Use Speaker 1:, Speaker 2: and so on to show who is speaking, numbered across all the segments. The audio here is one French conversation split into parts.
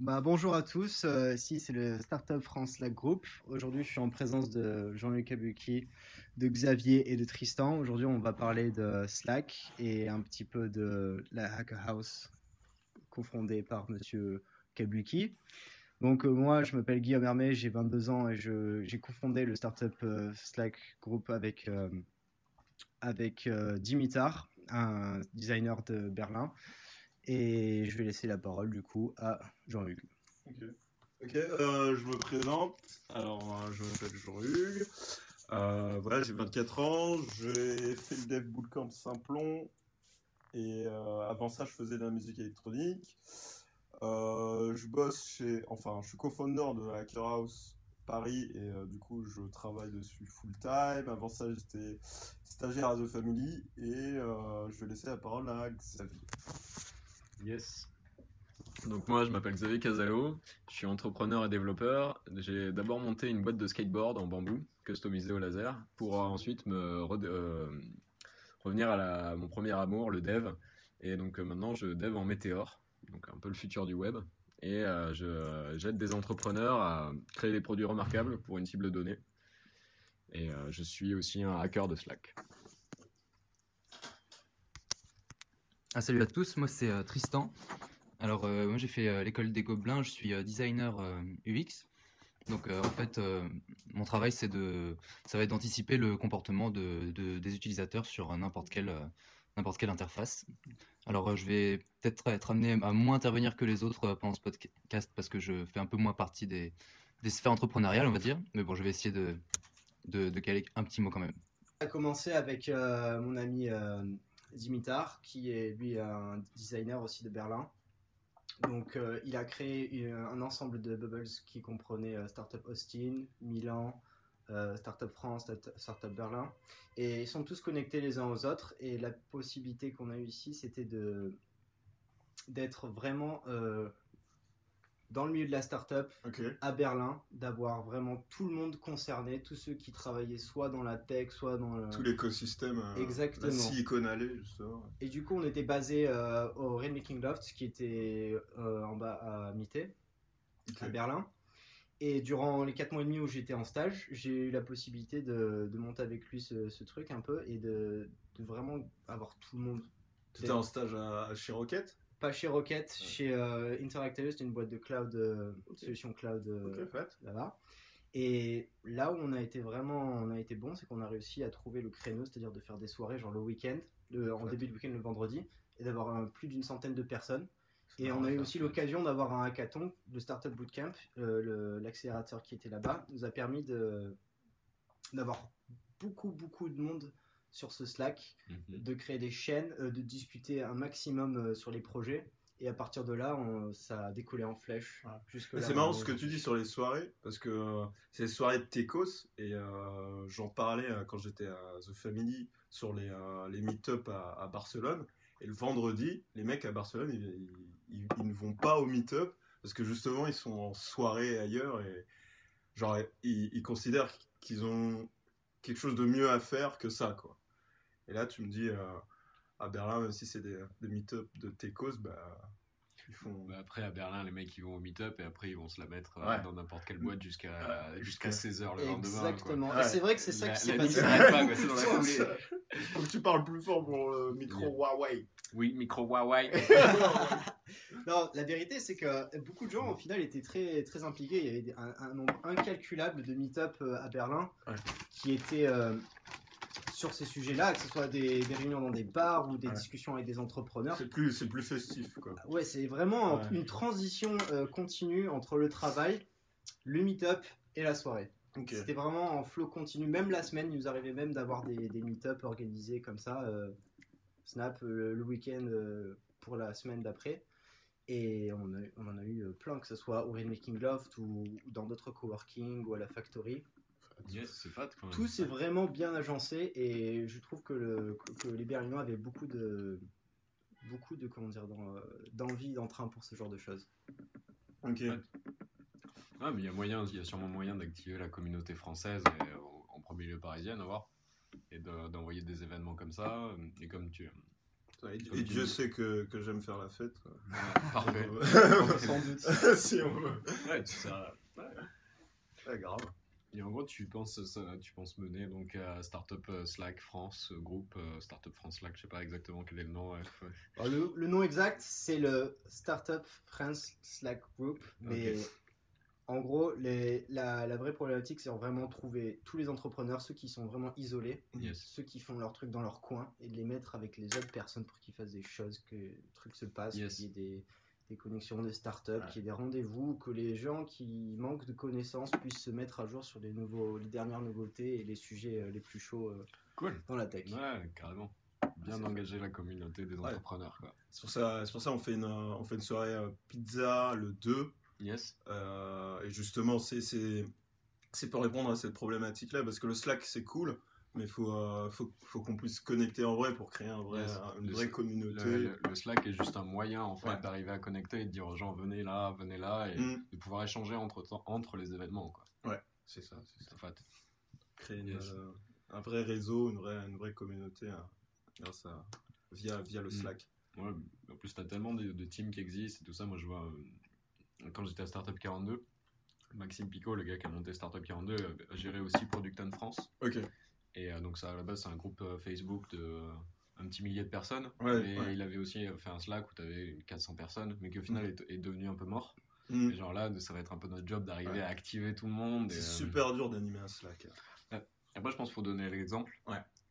Speaker 1: Bah, bonjour à tous, euh, ici c'est le Startup France Slack Group. Aujourd'hui je suis en présence de Jean-Luc Abuki, de Xavier et de Tristan. Aujourd'hui on va parler de Slack et un petit peu de la Hacker House cofondée par monsieur Kabuki. Donc euh, moi je m'appelle Guillaume Hermé, j'ai 22 ans et j'ai cofondé le Startup euh, Slack Group avec, avec Dimitar, un designer de Berlin. Et je vais laisser la parole du coup à Jean-Hugues.
Speaker 2: Ok, Ok, euh, je me présente. Alors, euh, je m'appelle Jean-Hugues. Euh, voilà, j'ai 24 ans. J'ai fait le Dev Bootcamp Simplon. Et avant ça, je faisais de la musique électronique. je bosse chez. Enfin, je suis co-founder de Hacker House Paris et du coup, je travaille dessus full time. Avant ça, j'étais stagiaire à The Family et je vais laisser la parole à Xavier.
Speaker 3: Yes. Donc moi, je m'appelle Xavier Casalo, je suis entrepreneur et développeur. J'ai d'abord monté une boîte de skateboard en bambou, customisée au laser, pour ensuite me euh, revenir à, mon premier amour, le dev. Et donc euh, maintenant, je dev en Météor, donc un peu le futur du web. Et euh, j'aide des entrepreneurs à créer des produits remarquables pour une cible donnée. Et je suis aussi un hacker de Slack.
Speaker 4: Ah, salut à tous, moi c'est euh, Tristan. Alors euh, moi j'ai fait euh, l'école des Gobelins, je suis designer UX. Donc en fait mon travail c'est de ça va être d'anticiper le comportement de, des utilisateurs sur n'importe quelle n'importe quelle interface. Alors je vais peut-être être amené à moins intervenir que les autres pendant ce podcast parce que je fais un peu moins partie des, des sphères entrepreneuriales on va dire. Mais bon je vais essayer de, de, caler un petit mot quand même.
Speaker 1: A commencé avec mon ami Dimitar, qui est lui un designer aussi de Berlin. Donc euh, il a créé un ensemble de bubbles qui comprenait euh, Startup Austin, Milan, euh, Startup France, Startup Berlin. Et ils sont tous connectés les uns aux autres. Et la possibilité qu'on a eue ici, c'était d'être vraiment dans le milieu de la startup à Berlin, d'avoir vraiment tout le monde concerné, tous ceux qui travaillaient soit dans la tech, soit dans le...
Speaker 2: tout l'écosystème, euh, Exactement. la Silicon Alley justement.
Speaker 1: Et du coup, on était basé euh, au Rainmaking Loft, qui était euh, en bas à Mitte, à Berlin. Et durant les 4 mois et demi où j'étais en stage, j'ai eu la possibilité de, de monter avec lui ce, truc un peu et de, de, vraiment avoir tout le monde.
Speaker 2: Tu étais en stage à, chez Rocket?
Speaker 1: Pas chez Rocket, chez euh, Interactive, c'est une boîte de cloud, euh, solution cloud
Speaker 2: euh, là-bas.
Speaker 1: Et là où on a été vraiment, on a été bon, c'est qu'on a réussi à trouver le créneau, c'est-à-dire de faire des soirées genre le week-end, en début de week-end le vendredi, et d'avoir plus d'une centaine de personnes. Et on a eu aussi l'occasion d'avoir un hackathon, le Startup Bootcamp, l'accélérateur qui était là-bas, nous a permis de d'avoir beaucoup beaucoup de monde sur ce Slack, mhm. de créer des chaînes, euh, de discuter un maximum euh, sur les projets. Et à partir de là, ça a décollé en flèche.
Speaker 2: c'est marrant ce que tu dis sur les soirées, parce que euh, c'est les soirées de Tecos, et j'en parlais quand j'étais à The Family sur les, les meet-up à, Barcelone. Et le vendredi, les mecs à Barcelone, ils, ne vont pas au meet-up, parce que justement, ils sont en soirée ailleurs, et genre, ils, ils considèrent qu'ils ont quelque chose de mieux à faire que ça, quoi. Et là, tu me dis, euh, à Berlin, même si c'est des, des meet-up de Tecos, bah, ils font.
Speaker 3: Bah, après, à Berlin, les mecs, ils vont au meet-up et après, ils vont se la mettre euh, dans n'importe quelle boîte jusqu'à jusqu'à 16h le lendemain.
Speaker 1: Exactement. Et c'est vrai que c'est ça qui s'est passé.
Speaker 2: Faut que tu parles plus fort pour le micro Huawei.
Speaker 3: Oui, micro Huawei.
Speaker 1: non, la vérité, c'est que beaucoup de gens, au final, étaient très, très impliqués. Il y avait un, un nombre incalculable de meet-up euh, à Berlin qui étaient sur ces sujets-là, que ce soit des, réunions dans des bars ou des discussions avec des entrepreneurs.
Speaker 2: C'est plus, c'est plus festif, quoi.
Speaker 1: Ouais, c'est vraiment une transition euh, continue entre le travail, le meet-up et la soirée. C'était vraiment en flow continu. Même la semaine, il nous arrivait même d'avoir des, des meet-up organisés comme ça, euh, Snap, euh, le week-end pour la semaine d'après. Et on, on, en a eu plein, que ce soit au Making Loft ou, ou dans d'autres coworking ou à la Factory. Tout s'est vraiment bien agencé et je trouve que, le, que les Berlinois avaient beaucoup de beaucoup de comment dire d'envie d'entrain pour ce genre de choses.
Speaker 2: Ok.
Speaker 3: Ah, mais il y a moyen, il y a sûrement moyen d'activer la communauté française et, en, premier lieu parisienne, à voir, et d'envoyer des événements comme ça. Et comme tu,
Speaker 2: Et, et Dieu sait que, que j'aime faire la fête. quoi.
Speaker 3: Parfait.
Speaker 1: Sans doute.
Speaker 2: si on veut.
Speaker 3: Ouais, tu- ça- ouais.
Speaker 2: Ouais, grave.
Speaker 3: Et en gros, tu penses, ça- tu penses mener donc à Startup euh, Slack France, euh, groupe euh, Startup France Slack, je sais pas exactement quel est le nom.
Speaker 1: Alors, le, le nom exact, c'est le Startup France Slack Group. Mais en gros, les- la, la vraie problématique, c'est vraiment trouver tous les entrepreneurs, ceux qui sont vraiment isolés,
Speaker 3: Yes.
Speaker 1: ceux qui font leur truc dans leur coin, et de les mettre avec les autres personnes pour qu'ils fassent des choses, que le truc se passe,
Speaker 3: Yes.
Speaker 1: qu'il y ait des, des connexions de startups,
Speaker 2: Ouais.
Speaker 1: qu'il y ait des rendez-vous, que les gens qui manquent de connaissances puissent se mettre à jour sur les, nouveaux, les dernières nouveautés et les sujets euh, les plus chauds euh,
Speaker 3: Cool.
Speaker 1: dans la tech.
Speaker 3: Ouais, carrément. Bien engager la communauté des
Speaker 2: Ouais.
Speaker 3: entrepreneurs, quoi.
Speaker 2: C'est pour ça, c'est pour ça on fait une, on fait une soirée euh, pizza le 2.
Speaker 3: Yes.
Speaker 2: euh, et justement, c'est, c'est, c'est pour répondre à cette problématique-là, parce que le Slack, c'est cool, mais il faut, euh, faut, faut qu'on puisse se connecter en vrai pour créer un vrai,
Speaker 3: Yes.
Speaker 2: une
Speaker 3: Le-
Speaker 2: vraie communauté.
Speaker 3: Le, le- Slack est juste un moyen en fait
Speaker 2: Ouais.
Speaker 3: d'arriver à connecter et de dire aux gens venez là, venez là et
Speaker 2: Mm,
Speaker 3: de pouvoir échanger entre, entre les événements quoi.
Speaker 2: c'est ça, c'est ça.
Speaker 3: En fait.
Speaker 2: Créer une,
Speaker 3: Yes.
Speaker 2: euh, un vrai réseau, une vraie, une vraie communauté hein, grâce à, via, via le
Speaker 3: Mm.
Speaker 2: Slack.
Speaker 3: Ouais, en plus, t'as tellement de, de teams qui existent et tout ça. Moi, je vois, euh, quand j'étais à Startup 42, Maxime Picot, le gars qui a monté Startup 42, euh, gérait aussi Product and France.
Speaker 2: Ok.
Speaker 3: Et euh, donc, ça, à la base, c'est un groupe euh, Facebook de euh, un petit millier de personnes.
Speaker 2: Ouais,
Speaker 3: mais
Speaker 2: ouais.
Speaker 3: il avait aussi fait un Slack où t'avais 400 personnes, mais qui au final est, est devenu un peu mort.
Speaker 2: Mm.
Speaker 3: Et genre là, ça va être un peu notre job d'arriver
Speaker 2: Ouais.
Speaker 3: à activer tout le monde.
Speaker 2: C'est
Speaker 3: euh,
Speaker 2: super dur d'animer un Slack.
Speaker 3: Après, je pense qu'il faut donner l'exemple.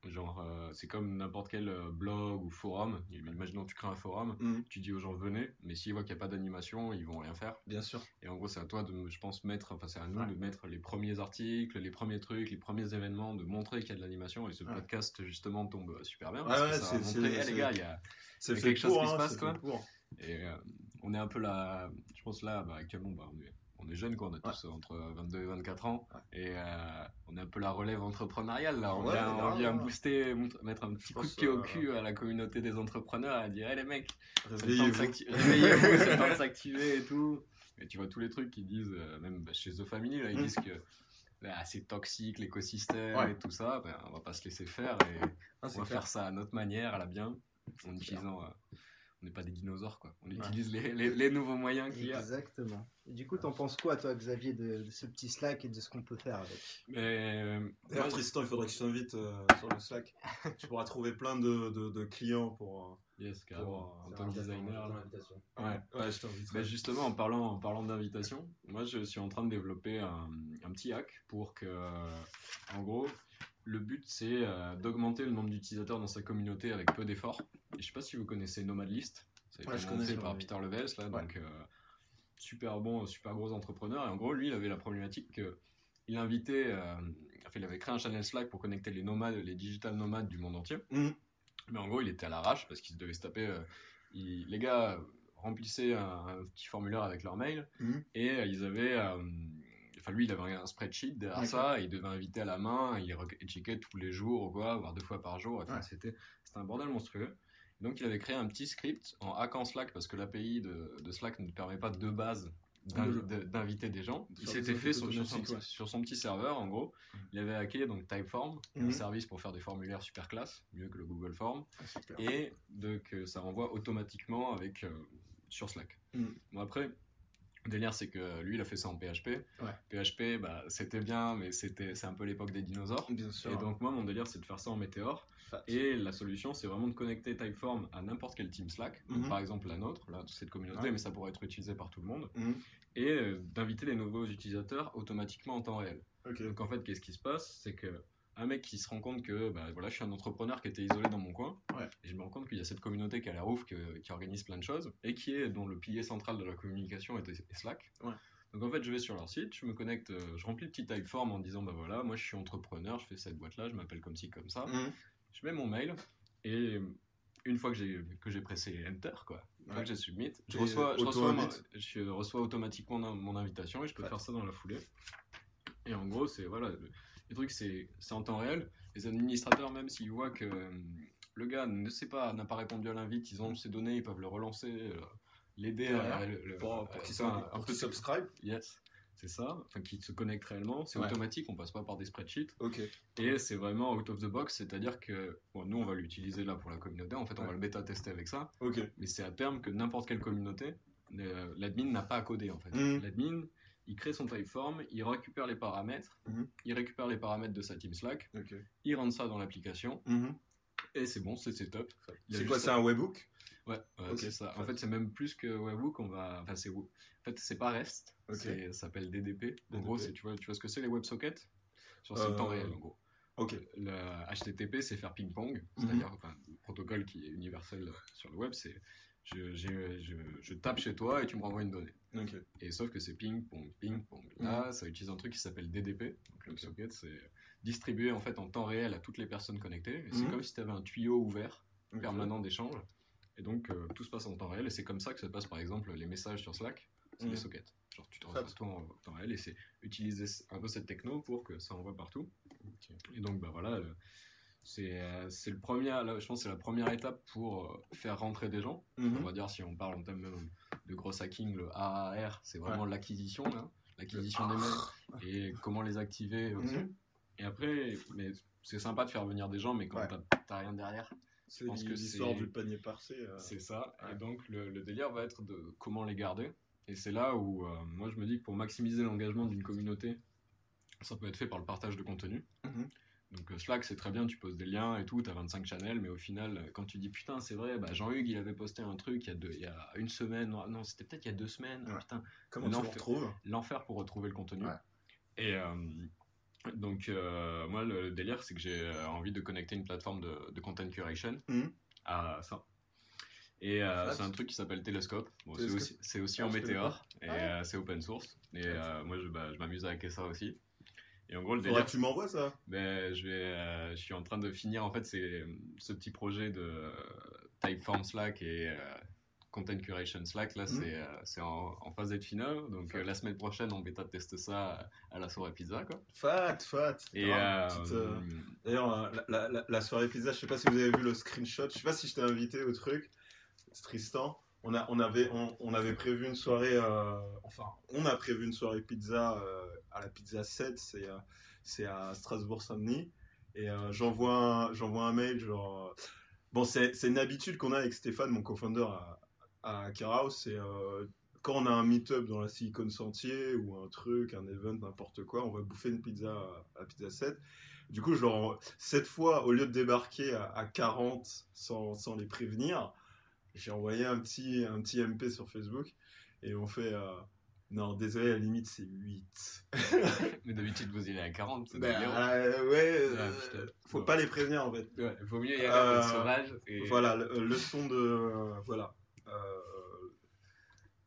Speaker 3: Genre, euh, c'est comme n'importe quel euh, blog ou forum. Imaginons que tu crées un forum,
Speaker 2: Mm.
Speaker 3: tu dis aux gens venez, mais s'ils voient qu'il n'y a pas d'animation, ils vont rien faire.
Speaker 2: Bien sûr.
Speaker 3: Et en gros, c'est à toi de, je pense, mettre, enfin, c'est à nous
Speaker 2: Ouais.
Speaker 3: de mettre les premiers articles, les premiers trucs, les premiers événements, de montrer qu'il y a de l'animation. Et ce
Speaker 2: Ouais.
Speaker 3: podcast, justement, tombe euh, super bien.
Speaker 2: Ouais,
Speaker 3: parce que
Speaker 2: ouais,
Speaker 3: ça va
Speaker 2: c'est-
Speaker 3: montrer,
Speaker 2: c'est-
Speaker 3: Eh, les gars, il y a.
Speaker 2: C'est
Speaker 3: Il y a
Speaker 2: fait
Speaker 3: quelque chose
Speaker 2: pour,
Speaker 3: qui se
Speaker 2: hein,
Speaker 3: passe, quoi. Et euh, on est un peu là, je pense là, bah, actuellement, bah, on est, on est jeunes, quoi. On a tous entre 22 et 24 ans.
Speaker 2: Ouais.
Speaker 3: Et euh, on est un peu la relève entrepreneuriale, là. On
Speaker 2: Ouais,
Speaker 3: vient, on vient booster, mettre un petit coup de pied au
Speaker 2: euh,
Speaker 3: cul à la communauté des entrepreneurs et dire, hé les mecs,
Speaker 2: Réveillez-vous.
Speaker 3: c'est temps de s'activer et tout. Et tu vois tous les trucs qui disent, euh, même bah, chez The Family, là, ils
Speaker 2: Mm.
Speaker 3: disent que ah, c'est toxique l'écosystème et tout ça. Ben, on va pas se laisser faire et
Speaker 2: Ah,
Speaker 3: on va
Speaker 2: clair.
Speaker 3: faire ça à notre manière, à la bien, en utilisant. euh, on n'est pas des dinosaures, quoi. On utilise les, les, les nouveaux moyens qu'il y a.
Speaker 1: Exactement. Et du coup, t'en penses quoi, toi, Xavier, de, de ce petit Slack et de ce qu'on peut faire avec?
Speaker 3: Mais euh,
Speaker 2: D'ailleurs, Tristan, il faudrait que je t'invite euh, sur le Slack. tu pourras trouver plein de, de, de clients pour.
Speaker 3: yes, carrément.
Speaker 2: Pour,
Speaker 3: en tant que designer.
Speaker 2: euh,
Speaker 3: Ouais.
Speaker 2: Ouais, je t'invite.
Speaker 3: Mais justement, en parlant, en parlant d'invitation, moi je suis en train de développer un, un petit hack pour que, euh, en gros, le but c'est euh, d'augmenter le nombre d'utilisateurs dans sa communauté avec peu d'efforts. Et je sais pas si vous connaissez Nomadlist, ça a
Speaker 2: Ouais,
Speaker 3: été
Speaker 2: connais,
Speaker 3: par
Speaker 2: ouais.
Speaker 3: Peter Levels, là,
Speaker 2: Ouais.
Speaker 3: donc euh, super bon, super gros entrepreneur. Et en gros, lui, il avait la problématique que il invitait, euh, enfin, il avait créé un channel Slack pour connecter les nomades, les digital nomades du monde entier.
Speaker 2: Mhm.
Speaker 3: Mais en gros, il était à l'arrache parce qu'il devait se taper. il- les gars remplissaient un, un petit formulaire avec leur mail
Speaker 2: Mhm.
Speaker 3: et ils avaient. Enfin, lui, il avait un spreadsheet derrière ça, et il devait inviter à la main, il checkait tous les jours, ou quoi, voire deux fois par jour. Enfin,
Speaker 2: Ouais.
Speaker 3: c'était, c'était un bordel monstrueux. Donc, il avait créé un petit script en hackant Slack parce que l'API de, de Slack ne permet pas de base d'inviter des gens. Il s'était fait sur, sur son petit,
Speaker 2: ouais.
Speaker 3: sur son petit serveur, en gros. Il avait hacké donc Typeform, un
Speaker 2: Mhm.
Speaker 3: service pour faire des formulaires super classe, mieux que le Google Form,
Speaker 2: Ah,
Speaker 3: et que ça renvoie automatiquement avec, euh, sur Slack.
Speaker 2: Mhm.
Speaker 3: Bon, après, délire, c'est que lui, il a fait ça en PHP.
Speaker 2: Ouais.
Speaker 3: PHP, bah, c'était bien, mais c'était, c'est un peu l'époque des dinosaures.
Speaker 2: Bien sûr.
Speaker 3: Et donc, moi, mon délire, c'est de faire ça en Meteor.
Speaker 2: Fat.
Speaker 3: Et la solution, c'est vraiment de connecter Typeform à n'importe quel team Slack.
Speaker 2: Mhm.
Speaker 3: par exemple, la nôtre, là, cette communauté,
Speaker 2: Ouais.
Speaker 3: mais ça pourrait être utilisé par tout le monde.
Speaker 2: Mhm.
Speaker 3: Et euh, d'inviter les nouveaux utilisateurs automatiquement en temps réel. Donc en fait, qu'est-ce qui se passe? C'est que un mec qui se rend compte que bah, voilà, je suis un entrepreneur qui était isolé dans mon coin,
Speaker 2: Ouais.
Speaker 3: et je me rends compte qu'il y a cette communauté qui a l'air ouf, que- qui organise plein de choses, et qui est dont le pilier central de la communication est, est Slack.
Speaker 2: Ouais.
Speaker 3: Donc en fait, je vais sur leur site, je me connecte, euh, je remplis le petit typeform en disant bah voilà, moi je suis entrepreneur, je fais cette boîte-là, je m'appelle comme ci comme ça,
Speaker 2: Mhm.
Speaker 3: je mets mon mail et une fois que j'ai que j'ai pressé enter quoi, une fois que j'ai submit, je reçois, je, reçois ma-
Speaker 2: auto-invite.
Speaker 3: je reçois automatiquement mon mon invitation et je peux
Speaker 2: Ouais.
Speaker 3: faire ça dans la foulée. Et en gros, c'est voilà, le, truc c'est en temps réel. Les administrateurs même s'ils voient que euh, le gars ne sait pas, n'a pas répondu à l'invite, ils ont ses données, ils peuvent le relancer, euh, l'aider à le-
Speaker 2: Pour, pour qu'ils
Speaker 3: faire un- peu
Speaker 2: subscribe.
Speaker 3: Yes. C'est ça, enfin qui se connecte réellement. C'est
Speaker 2: Ouais.
Speaker 3: automatique, on passe pas par des spreadsheets.
Speaker 2: Ok.
Speaker 3: Et c'est vraiment out of the box, c'est-à-dire que bon, nous on va l'utiliser là pour la communauté. En fait, on
Speaker 2: Ouais.
Speaker 3: va le bêta tester avec ça.
Speaker 2: Ok.
Speaker 3: Mais c'est à terme que n'importe quelle communauté, euh, l'admin n'a pas à coder en fait.
Speaker 2: Mhm.
Speaker 3: L'admin, il crée son typeform, il récupère les paramètres,
Speaker 2: Mhm.
Speaker 3: il récupère les paramètres de sa team Slack, il rentre ça dans l'application
Speaker 2: Mhm.
Speaker 3: et c'est bon, c'est a
Speaker 2: C'est quoi, c'est un webhook?
Speaker 3: Ouais, ouais,
Speaker 2: Ok,
Speaker 3: c'est ça. En fait, c'est même plus que Webhook. On va, enfin, c'est, en fait, c'est pas REST.
Speaker 2: Ok.
Speaker 3: C'est, ça s'appelle DDP. En
Speaker 2: DDP.
Speaker 3: gros, tu vois, tu vois ce que c'est les WebSockets? Sur c'est le temps
Speaker 2: Euh,
Speaker 3: réel, en gros.
Speaker 2: Ok.
Speaker 3: Le HTTP, c'est faire ping-pong,
Speaker 2: Mhm.
Speaker 3: c'est-à-dire, enfin, le protocole qui est universel sur le web, c'est je, j'ai- je, je tape chez toi et tu me renvoies une donnée. Et sauf que c'est ping-pong, ping-pong.
Speaker 2: Mhm.
Speaker 3: Là, ça utilise un truc qui s'appelle DDP. Donc, le WebSocket, c'est distribué en fait en temps réel à toutes les personnes connectées. Et c'est
Speaker 2: Mhm.
Speaker 3: comme si tu avais un tuyau ouvert
Speaker 2: Ok.
Speaker 3: permanent d'échange. Et donc, euh, tout se passe en temps réel. Et c'est comme ça que se passe, par exemple, les messages sur Slack. C'est
Speaker 2: Mhm.
Speaker 3: des sockets. Genre, tu te
Speaker 2: Fat.
Speaker 3: tout en temps réel. Et c'est utiliser un peu cette techno pour que ça envoie partout. Et donc, bah voilà. le- C'est euh, c'est le premier, là, je pense c'est la première étape pour euh, faire rentrer des gens.
Speaker 2: Mhm.
Speaker 3: On va dire, si on parle en termes même de gros hacking, le AAR, c'est vraiment l'acquisition, là. L'acquisition des mails et comment les activer.
Speaker 2: Mhm.
Speaker 3: Et après, mais c'est sympa de faire venir des gens, mais quand
Speaker 2: Ouais.
Speaker 3: t'as- rien derrière,
Speaker 2: C'est
Speaker 3: pense que
Speaker 2: l'histoire du panier parcé. euh.
Speaker 3: c'est ça.
Speaker 2: Ouais.
Speaker 3: Et donc, le, le délire va être de comment les garder. Et c'est là où, euh, moi, je me dis que pour maximiser l'engagement d'une communauté, ça peut être fait par le partage de contenu.
Speaker 2: Mhm.
Speaker 3: Donc, euh, Slack, c'est très bien, tu poses des liens et tout, t'as 25 channels, mais au final, euh, quand tu dis putain, c'est vrai, bah, Jean-Hugues, il avait posté un truc il y a, deux- il y a une semaine, non, c'était peut-être il y a deux semaines,
Speaker 2: Ouais.
Speaker 3: putain,
Speaker 2: Comment tu le retrouves?
Speaker 3: l'enfer pour retrouver le contenu.
Speaker 2: Ouais.
Speaker 3: Et euh, donc, euh, moi, le délire, c'est que j'ai envie de connecter une plateforme de, de content curation
Speaker 2: Mhm.
Speaker 3: à ça. Et euh,
Speaker 2: Fat.
Speaker 3: c'est un truc qui s'appelle Telescope. Bon, c'est aussi,
Speaker 2: Ah,
Speaker 3: en météore et
Speaker 2: Ah.
Speaker 3: c'est open source. Et moi, je, bah, je m'amuse avec ça aussi. Et en gros, le délire,
Speaker 2: tu m'envoies ça.
Speaker 3: ben, je, vais, euh, je suis en train de finir en fait c'est ce petit projet de euh, Typeform Slack et euh, Content Curation Slack. Là,
Speaker 2: Mhm.
Speaker 3: c'est euh, c'est en, en phase d'être finale. Donc la semaine prochaine, on bêta teste ça à la soirée pizza. Quoi.
Speaker 2: Fat, fat.
Speaker 3: Et
Speaker 2: D'ailleurs, la, la- la- soirée pizza, je sais pas si vous avez vu le screenshot. Je sais pas si je t'ai invité au truc. C'est Tristan. On, avait, prévu une soirée. euh, enfin, on a prévu une soirée pizza euh, à la pizza 7. C'est euh, c'est à Strasbourg-Saint-Denis. Et j'envoie un, mail. Genre, bon, c'est une habitude qu'on a avec Stéphane, mon co-founder à, à. C'est quand on a un meet-up dans la Silicon Sentier ou un truc, un event, n'importe quoi, on va bouffer une pizza à, à pizza 7. Du coup, genre, cette fois, au lieu de débarquer à, à 40 sans, sans les prévenir, j'ai envoyé un petit, un petit MP sur Facebook et on fait euh, Non, désolé, à la limite, c'est 8.
Speaker 3: mais d'habitude, vous y allez à 40. C'est
Speaker 2: Ben,
Speaker 3: délire.
Speaker 2: euh, ouais,
Speaker 3: Ah,
Speaker 2: euh,
Speaker 3: putain.
Speaker 2: faut
Speaker 3: Ouais.
Speaker 2: pas les prévenir en fait.
Speaker 3: Ouais, vaut mieux y aller
Speaker 2: Euh,
Speaker 3: sauvage. Et...
Speaker 2: Voilà, le- leçon de. voilà. Euh,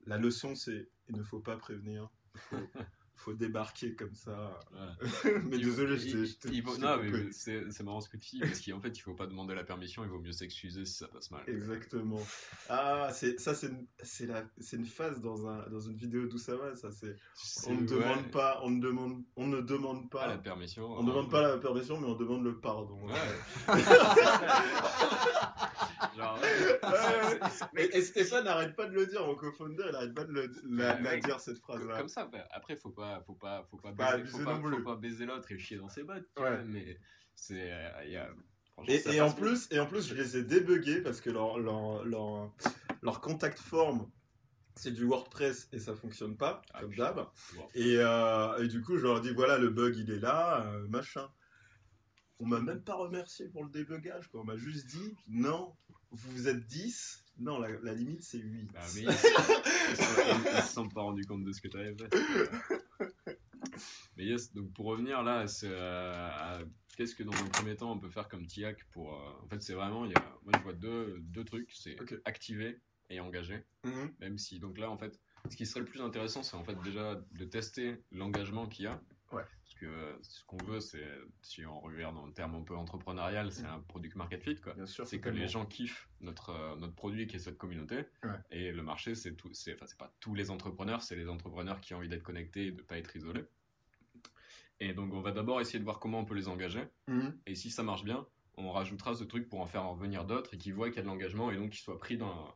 Speaker 2: la leçon, c'est il ne faut pas prévenir. Faut, faut débarquer comme ça.
Speaker 3: Voilà.
Speaker 2: mais
Speaker 3: Il-
Speaker 2: désolé,
Speaker 3: mais c'est marrant ce que tu dis, parce qu'en fait, il faut pas demander la permission, il vaut mieux s'excuser si ça passe mal.
Speaker 2: Exactement. Ah, c'est ça, c'est une, c'est la, c'est une phase dans un, dans une vidéo d'où ça va. Ça, c'est. On ne
Speaker 3: ouais.
Speaker 2: demande pas, on ne demande, on ne demande
Speaker 3: pas la
Speaker 2: pas.
Speaker 3: permission.
Speaker 2: On ne demande pas la permission, mais on demande le pardon.
Speaker 3: Ouais. Genre, ouais.
Speaker 2: Ouais, et, Stéphane n'arrête pas de le dire, mon co-founder, il n'arrête pas de le, la, la
Speaker 3: Ouais.
Speaker 2: dire cette phrase-là.
Speaker 3: Comme ça, après, faut pas, faut pas, faut pas, baiser, faut
Speaker 2: abuser
Speaker 3: pas,
Speaker 2: non plus.
Speaker 3: faut pas baiser l'autre et chier dans ses bottes.
Speaker 2: Ouais.
Speaker 3: Mais c'est, euh, il y a.
Speaker 2: Et, en plus, et en plus, je les ai débuggés parce que leur, leur, leur, leur contact form, c'est du WordPress et ça fonctionne pas,
Speaker 3: Ah,
Speaker 2: comme d'hab. Et, euh, et du coup, je leur dis voilà, le bug il est là, euh, machin. On m'a même pas remercié pour le débugage, quoi. On m'a juste dit non, vous êtes 10, non, la, la limite c'est 8.
Speaker 3: Bah, mais ils, se- sont pas rendus compte de ce que tu avais fait. Mais yes, donc pour revenir là, c'est euh, à qu'est-ce que dans un premier temps on peut faire comme TIAC pour. euh, en fait, c'est vraiment, il y a, moi je vois deux, deux trucs c'est activer et engager.
Speaker 2: Mhm.
Speaker 3: Même si, donc là, en fait, ce qui serait le plus intéressant, c'est en fait déjà de tester l'engagement qu'il y a.
Speaker 2: Ouais.
Speaker 3: Parce que euh, ce qu'on veut, c'est, si on regarde en termes un peu entrepreneurial, c'est un product market fit, quoi.
Speaker 2: Bien sûr,
Speaker 3: C'est que les gens kiffent notre, euh, notre produit qui est cette communauté.
Speaker 2: Ouais.
Speaker 3: Et le marché, c'est tout, c'est, enfin, c'est pas tous les entrepreneurs, c'est les entrepreneurs qui ont envie d'être connectés et de pas être isolés. Et donc, on va d'abord essayer de voir comment on peut les engager.
Speaker 2: Mhm.
Speaker 3: Et si ça marche bien, on rajoutera ce truc pour en faire en venir d'autres et qui voient qu'il y a de l'engagement et donc qu'ils soient pris dans,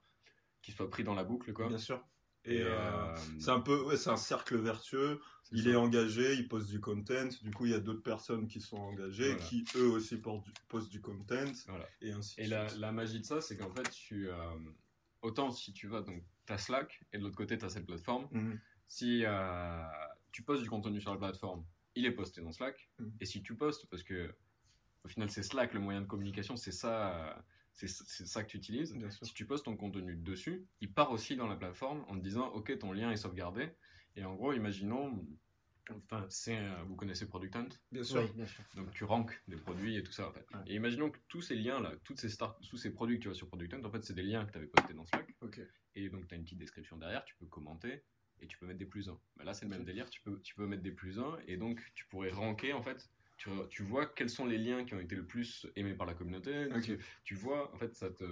Speaker 3: qu'ils soient pris dans la boucle, quoi.
Speaker 2: Bien sûr.
Speaker 3: Et,
Speaker 2: euh,
Speaker 3: euh,
Speaker 2: c'est un peu, ouais, c'est un cercle vertueux. il est engagé, il poste du content, du coup il y a d'autres personnes qui sont engagées, qui eux aussi postent du content, et ainsi
Speaker 3: Et la, la, magie de ça, c'est qu'en fait, tu, euh, autant si tu vas, donc as Slack, et de l'autre côté, tu as cette plateforme, mhm. si euh, tu postes du contenu sur la plateforme, il est posté dans Slack, mhm. et si tu postes, parce que au final c'est Slack le moyen de communication, c'est ça c'est ça que tu utilises. Si tu postes ton contenu dessus, il part aussi dans la plateforme en te disant ok ton lien est sauvegardé. Et en gros imaginons enfin c'est vous connaissez Product Hunt?
Speaker 1: Bien sûr.
Speaker 3: donc tu ranks des produits et tout ça en fait. et imaginons que tous ces liens là toutes ces start tous ces produits que tu vois sur Product Hunt en fait c'est des liens que tu avais postés dans Slack. Et donc tu as une petite description derrière tu peux commenter et tu peux mettre des plus 1 bah là c'est le même délire tu peux tu peux mettre des plus 1 et donc tu pourrais ranker en fait tu, tu, vois quels sont les liens qui ont été le plus aimés par la communauté. Tu, vois, en fait, ça te,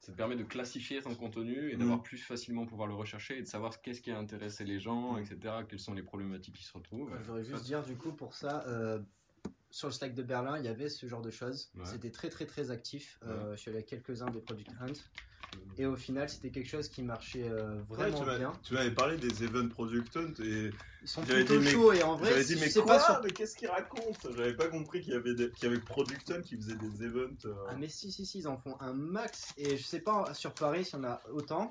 Speaker 3: ça te permet de classifier ton contenu et d'avoir mm. plus facilement pouvoir le rechercher et de savoir qu'est-ce qui a intéressé les gens, mm. etc. Quelles sont les problématiques qui se retrouvent.
Speaker 1: je voudrais juste dire, du coup, pour ça, euh, sur le Slack de Berlin, il y avait ce genre de choses. C'était très, très, très actif. Euh, je suis allé à quelques-uns des Product Hunt. Et au final, c'était quelque chose qui marchait euh, vraiment bien.
Speaker 2: Tu m'avais parlé des event product hunt et
Speaker 1: ils sont plutôt chauds et en vrai,
Speaker 2: dit mais quoi pas Mais qu'est-ce qu'ils racontent J'avais pas compris qu'il y avait des... qu'il y avait product hunt qui faisait des events. Euh.
Speaker 1: Ah mais si si si, ils en font un max et je sais pas sur Paris s'il y en a autant,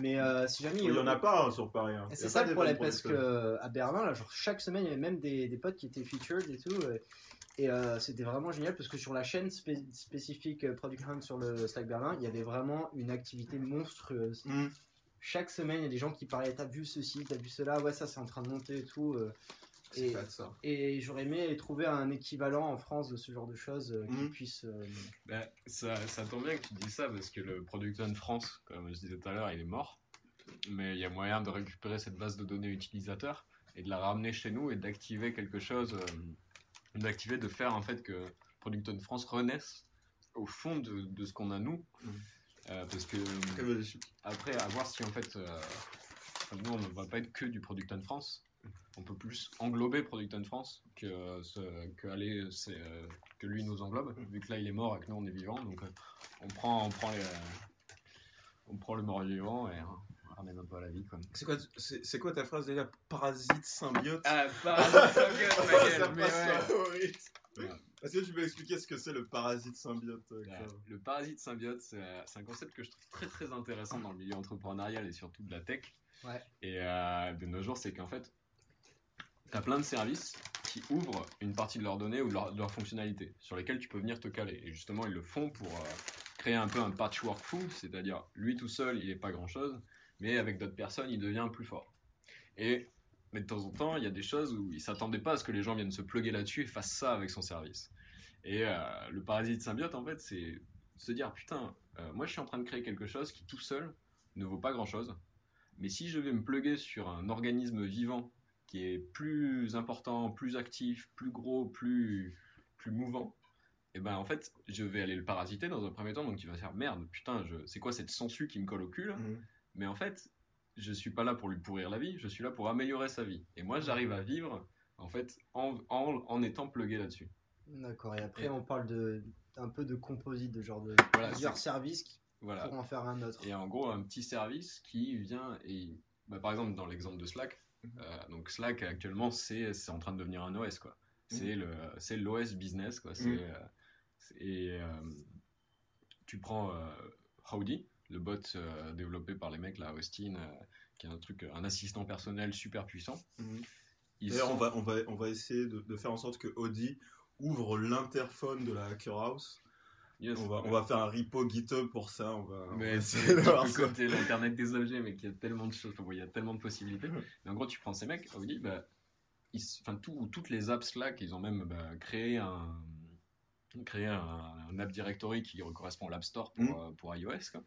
Speaker 1: mais euh, si jamais
Speaker 2: il y en a pas hein, sur Paris. Hein.
Speaker 1: C'est ça le problème parce que à Berlin, là, genre chaque semaine, il y avait même des, des potes qui étaient featured et tout. Et euh, c'était vraiment génial parce que sur la chaîne spécifique euh, Product Hunt sur le Slack Berlin, il y avait vraiment une activité monstrueuse. Mm. Chaque semaine, il y a des gens qui parlaient T'as vu ceci, t'as vu cela, ouais, ça c'est en train de monter et tout. Euh. et, et j'aurais aimé trouver un équivalent en France de ce genre de choses qui mm. puisse.
Speaker 3: Bah, ça, ça tombe bien que tu dis ça parce que le Product Hunt France, comme je disais tout à l'heure, il est mort. Mais il y a moyen de récupérer cette base de données utilisateurs et de la ramener chez nous et d'activer quelque chose d'activer, de faire en fait que Product on France renaisse au fond de, de ce qu'on a nous. Mm. Euh, parce que après, à voir si en fait, euh, nous on ne va pas être que du Product on France. On peut plus englober Product on France que, ce, que, aller, euh, que lui nous englobe, mm. vu que là il est mort et que nous on est vivant. Donc on prend, on prend, les, on prend le mort vivant et ramène un peu à la vie.
Speaker 2: C'est quoi, c'est, quoi ta phrase déjà? Parasite symbiote
Speaker 3: Ah, parasite symbiote, ma
Speaker 2: gueule, Est-ce que tu peux expliquer ce que c'est le parasite symbiote euh,
Speaker 3: Le parasite symbiote, c'est, un concept que je trouve très très intéressant dans le milieu entrepreneurial et surtout de la tech.
Speaker 1: Ouais.
Speaker 3: Et euh, de nos jours, c'est qu'en fait, tu as plein de services qui ouvrent une partie de leurs données ou de leurs leur fonctionnalités sur lesquelles tu peux venir te caler. Et justement, ils le font pour euh, créer un peu un patchwork fou, c'est-à-dire lui tout seul, il n'est pas grand-chose, mais avec d'autres personnes, il devient plus fort. Et mais de temps en temps, il y a des choses où il s'attendait pas à ce que les gens viennent se pluguer là-dessus et fassent ça avec son service. Et euh, le parasite symbiote, en fait, c'est se dire putain, euh, moi je suis en train de créer quelque chose qui tout seul ne vaut pas grand-chose, mais si je vais me pluguer sur un organisme vivant qui est plus important, plus actif, plus gros, plus plus mouvant, et eh ben en fait, je vais aller le parasiter dans un premier temps, donc tu vas faire merde, putain, je... c'est quoi cette sangsue qui me colle au cul. Mais en fait, je suis pas là pour lui pourrir la vie, je suis là pour améliorer sa vie. Et moi, j'arrive à vivre, en fait, en, en, en étant plugué là-dessus.
Speaker 1: D'accord. Et après, on parle de un peu de composite, de genre de plusieurs services voilà. pour en faire un autre.
Speaker 3: Et en gros, un petit service qui vient et, bah, par exemple, dans l'exemple de Slack, mhm. euh, donc Slack actuellement, c'est en train de devenir un OS quoi. C'est mhm. le c'est l'OS business quoi. C'est mhm. euh, et euh, tu prends Howdy, le bot euh, développé par les mecs là, Austin, euh, qui est un truc, un assistant personnel super puissant.
Speaker 2: Mhm. D'ailleurs, on, va, on, va, on va essayer de, faire en sorte que Audi ouvre l'interphone de la Hacker House. on, va, on va faire un repo GitHub pour ça. On va,
Speaker 3: mais c'est l'internet des objets, mais il y a tellement de choses, il y a tellement de possibilités. Mais en gros, tu prends ces mecs, Audi, bah, enfin, tout, toutes les apps Slack, ils ont même bah, créé un créer un, app directory qui correspond à l'App Store pour, mhm. euh, pour iOS. Quoi.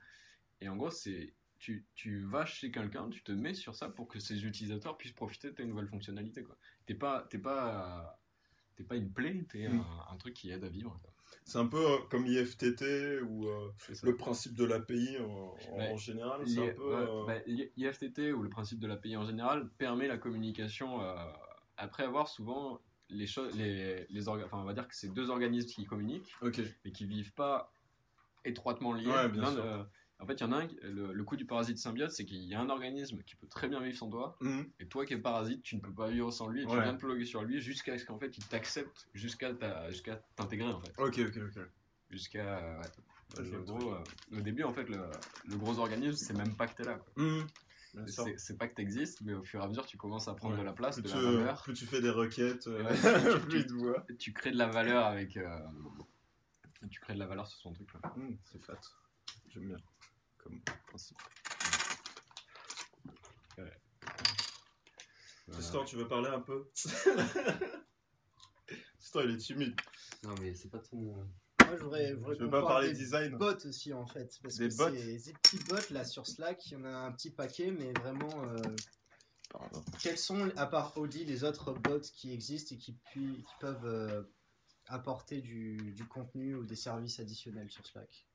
Speaker 3: Et en gros, c'est tu, tu, vas chez quelqu'un, tu te mets sur ça pour que ses utilisateurs puissent profiter de tes nouvelles fonctionnalités. Quoi. T'es pas, t'es pas, t'es pas une plaie, t'es mm. un, truc qui aide à vivre.
Speaker 2: C'est un peu euh, comme IFTT ou euh, le principe de l'API en, en, général. C'est un peu.
Speaker 3: Euh, bah, IFTT ou le principe de l'API en général permet la communication après avoir souvent les choses, les, les enfin on va dire que c'est deux organismes qui communiquent,
Speaker 2: okay.
Speaker 3: mais qui vivent pas étroitement liés.
Speaker 2: Ouais, bien sûr
Speaker 3: En fait, il y en a un, le, le coup du parasite symbiote, c'est qu'il y a un organisme qui peut très bien vivre sans toi,
Speaker 2: Mhm.
Speaker 3: et toi qui es parasite, tu ne peux pas vivre sans lui, et tu viens de plugger sur lui jusqu'à ce qu'en fait il t'accepte, jusqu'à t'intégrer en fait.
Speaker 2: Ok, ok, ok.
Speaker 3: Jusqu'à. ouais.
Speaker 2: Ouais,
Speaker 3: gros, euh, au début, en fait, le, le gros organisme, c'est même pas que t'es là. quoi.
Speaker 2: Sûr.
Speaker 3: C'est pas que t'existes, mais au fur et à mesure, tu commences à prendre
Speaker 2: Ouais.
Speaker 3: de la place,
Speaker 2: Plus
Speaker 3: de
Speaker 2: tu,
Speaker 3: la valeur.
Speaker 2: plus tu fais des requêtes, euh,
Speaker 3: Ouais, tu-
Speaker 2: plus
Speaker 3: tu-
Speaker 2: voit.
Speaker 3: Tu crées de la valeur avec. euh, tu crées de la valeur sur son truc. Là.
Speaker 2: Mhm, c'est fat. J'aime bien. Comme principe. Tristan, tu veux parler un peu? Tristan, il est timide.
Speaker 4: Non, mais c'est pas ton.
Speaker 1: Moi, je voudrais, je voudrais
Speaker 2: veux pas
Speaker 1: parle
Speaker 2: parler
Speaker 1: des
Speaker 2: design?
Speaker 1: bots aussi, en fait. Parce
Speaker 2: Des
Speaker 1: que
Speaker 2: bots?
Speaker 1: c'est- Ces petits bots, là, sur Slack, il y en a un petit paquet, mais vraiment, euh,
Speaker 2: Pardon.
Speaker 1: quels sont, à part Audi, les autres bots qui existent et qui, puis- qui peuvent euh, apporter du, du contenu ou des services additionnels sur Slack?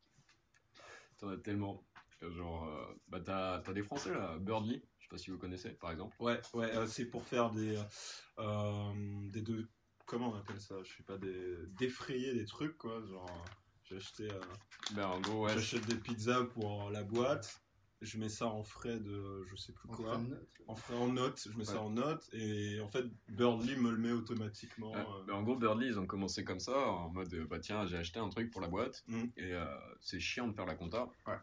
Speaker 3: T'en as tellement. Genre, euh, bah t'as t'as des Français là, Birdly, je sais pas si vous connaissez par exemple.
Speaker 2: Ouais, ouais, euh, c'est pour faire des, euh, des deux. Comment on appelle ça? Je sais pas des défrayer des trucs quoi. Genre, j'ai acheté, euh,
Speaker 3: Ben en gros, ouais.
Speaker 2: j'achète des pizzas pour la boîte. Je mets ça en frais de, je sais plus
Speaker 1: En
Speaker 2: quoi. En frais en note. Je mets ça en note et en fait Birdly me le met automatiquement.
Speaker 3: Ouais.
Speaker 2: euh.
Speaker 3: Ben, en gros, Birdly, ils ont commencé comme ça, en mode bah tiens, j'ai acheté un truc pour la boîte
Speaker 2: Mhm.
Speaker 3: et euh, c'est chiant de faire la compta.
Speaker 2: Ouais.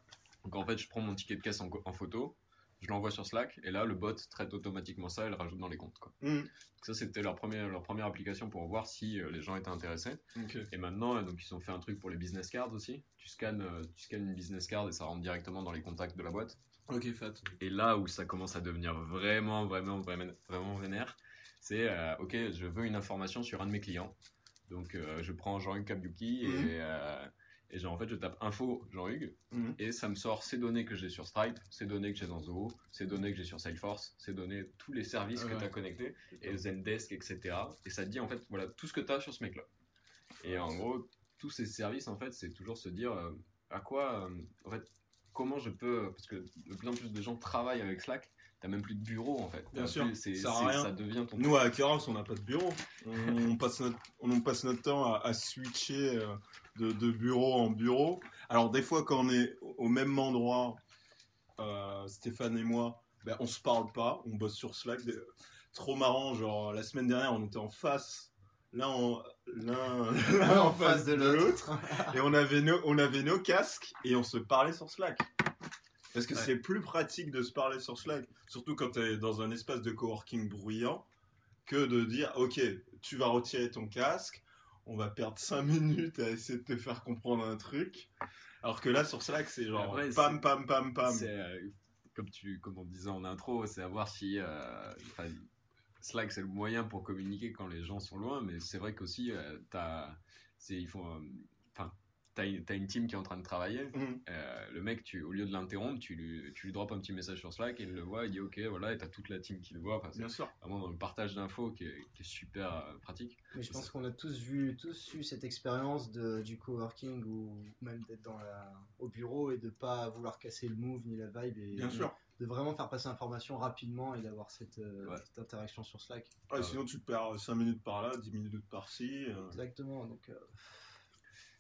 Speaker 3: Donc en fait, je prends mon ticket de caisse en, photo, je l'envoie sur Slack et là, le bot traite automatiquement ça et le rajoute dans les comptes. Quoi.
Speaker 2: Mhm.
Speaker 3: Donc ça, c'était leur première, leur première application pour voir si euh, les gens étaient intéressés. Et maintenant, euh, donc ils ont fait un truc pour les business cards aussi. Tu scannes, euh, tu scannes une business card et ça rentre directement dans les contacts de la boîte.
Speaker 2: Ok, fat.
Speaker 3: Et là où ça commence à devenir vraiment, vraiment, vraiment, vraiment vénère, c'est euh, ok, je veux une information sur un de mes clients. Donc euh, je prends Jean-Hugues Kabyuki et, euh, et genre, en fait je tape info Jean-Hugues
Speaker 2: Mhm.
Speaker 3: et ça me sort ces données que j'ai sur Stripe, ces données que j'ai dans Zoho, ces données que j'ai sur Salesforce, ces données, tous les services que tu as connectés, et Zendesk, etc. Et ça te dit en fait voilà tout ce que tu as sur ce mec-là. Et en gros, tous ces services en fait, c'est toujours se dire euh, à quoi, euh, en fait, comment je peux, parce que de plus en plus de gens travaillent avec Slack, t'as même plus de bureau en fait.
Speaker 2: Bien sûr,
Speaker 3: plus-
Speaker 2: ça sert à
Speaker 3: c'est-
Speaker 2: rien.
Speaker 3: ça devient ton.
Speaker 2: Nous à Hackerhouse, on n'a pas de bureau. On passe notre, on passe notre temps à, à switcher euh, de, de bureau en bureau. Alors des fois, quand on est au même endroit, euh, Stéphane et moi, ben, on se parle pas, on bosse sur Slack. Des- Trop marrant, genre la semaine dernière, on était en face, l'un en, en face de l'autre, et on avait, nos, on avait nos casques et on se parlait sur Slack. Parce que
Speaker 3: Ouais.
Speaker 2: c'est plus pratique de se parler sur Slack, surtout quand tu es dans un espace de coworking bruyant, que de dire Ok, tu vas retirer ton casque, on va perdre 5 minutes à essayer de te faire comprendre un truc. Alors que là, sur Slack, c'est genre
Speaker 3: Après,
Speaker 2: pam, pam, pam, pam.
Speaker 3: Euh, comme, tu, comme on disait en intro, c'est à voir si. euh, Slack, c'est le moyen pour communiquer quand les gens sont loin, mais c'est vrai qu'aussi, euh, t'as, c'est, il faut, t'as, une- team qui est en train de travailler.
Speaker 2: Mhm.
Speaker 3: Euh, le mec, tu, au lieu de l'interrompre, tu lui, tu lui drops un petit message sur Slack, et il le voit, il dit ok, voilà, et t'as toute la team qui le voit. Enfin, c'est
Speaker 2: Bien sûr.
Speaker 3: vraiment dans le partage d'infos qui est, qui est super euh, pratique.
Speaker 1: Mais je pense qu'on a tous vu, tous eu cette expérience de, du coworking ou même d'être dans la, au bureau et de pas vouloir casser le move ni la vibe et
Speaker 2: Bien
Speaker 1: de,
Speaker 2: sûr.
Speaker 1: de vraiment faire passer l'information rapidement et d'avoir cette, euh,
Speaker 3: Ouais.
Speaker 1: cette interaction sur Slack.
Speaker 2: Ouais, sinon, tu perds 5 minutes par là, 10 minutes par-ci. euh.
Speaker 1: Exactement, donc euh,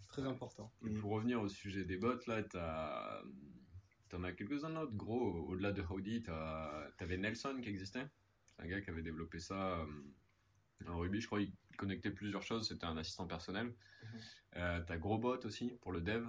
Speaker 1: très important.
Speaker 3: Et pour revenir au sujet des bots, là, t'as, t'en as quelques-uns autres, gros. Au-delà de Howdy, t'avais Nelson qui existait. C'est un gars qui avait développé ça euh, en Ruby. Je crois qu'il connectait plusieurs choses. C'était un assistant personnel.
Speaker 2: Mhm.
Speaker 3: Euh, t'as Grobot aussi pour le dev.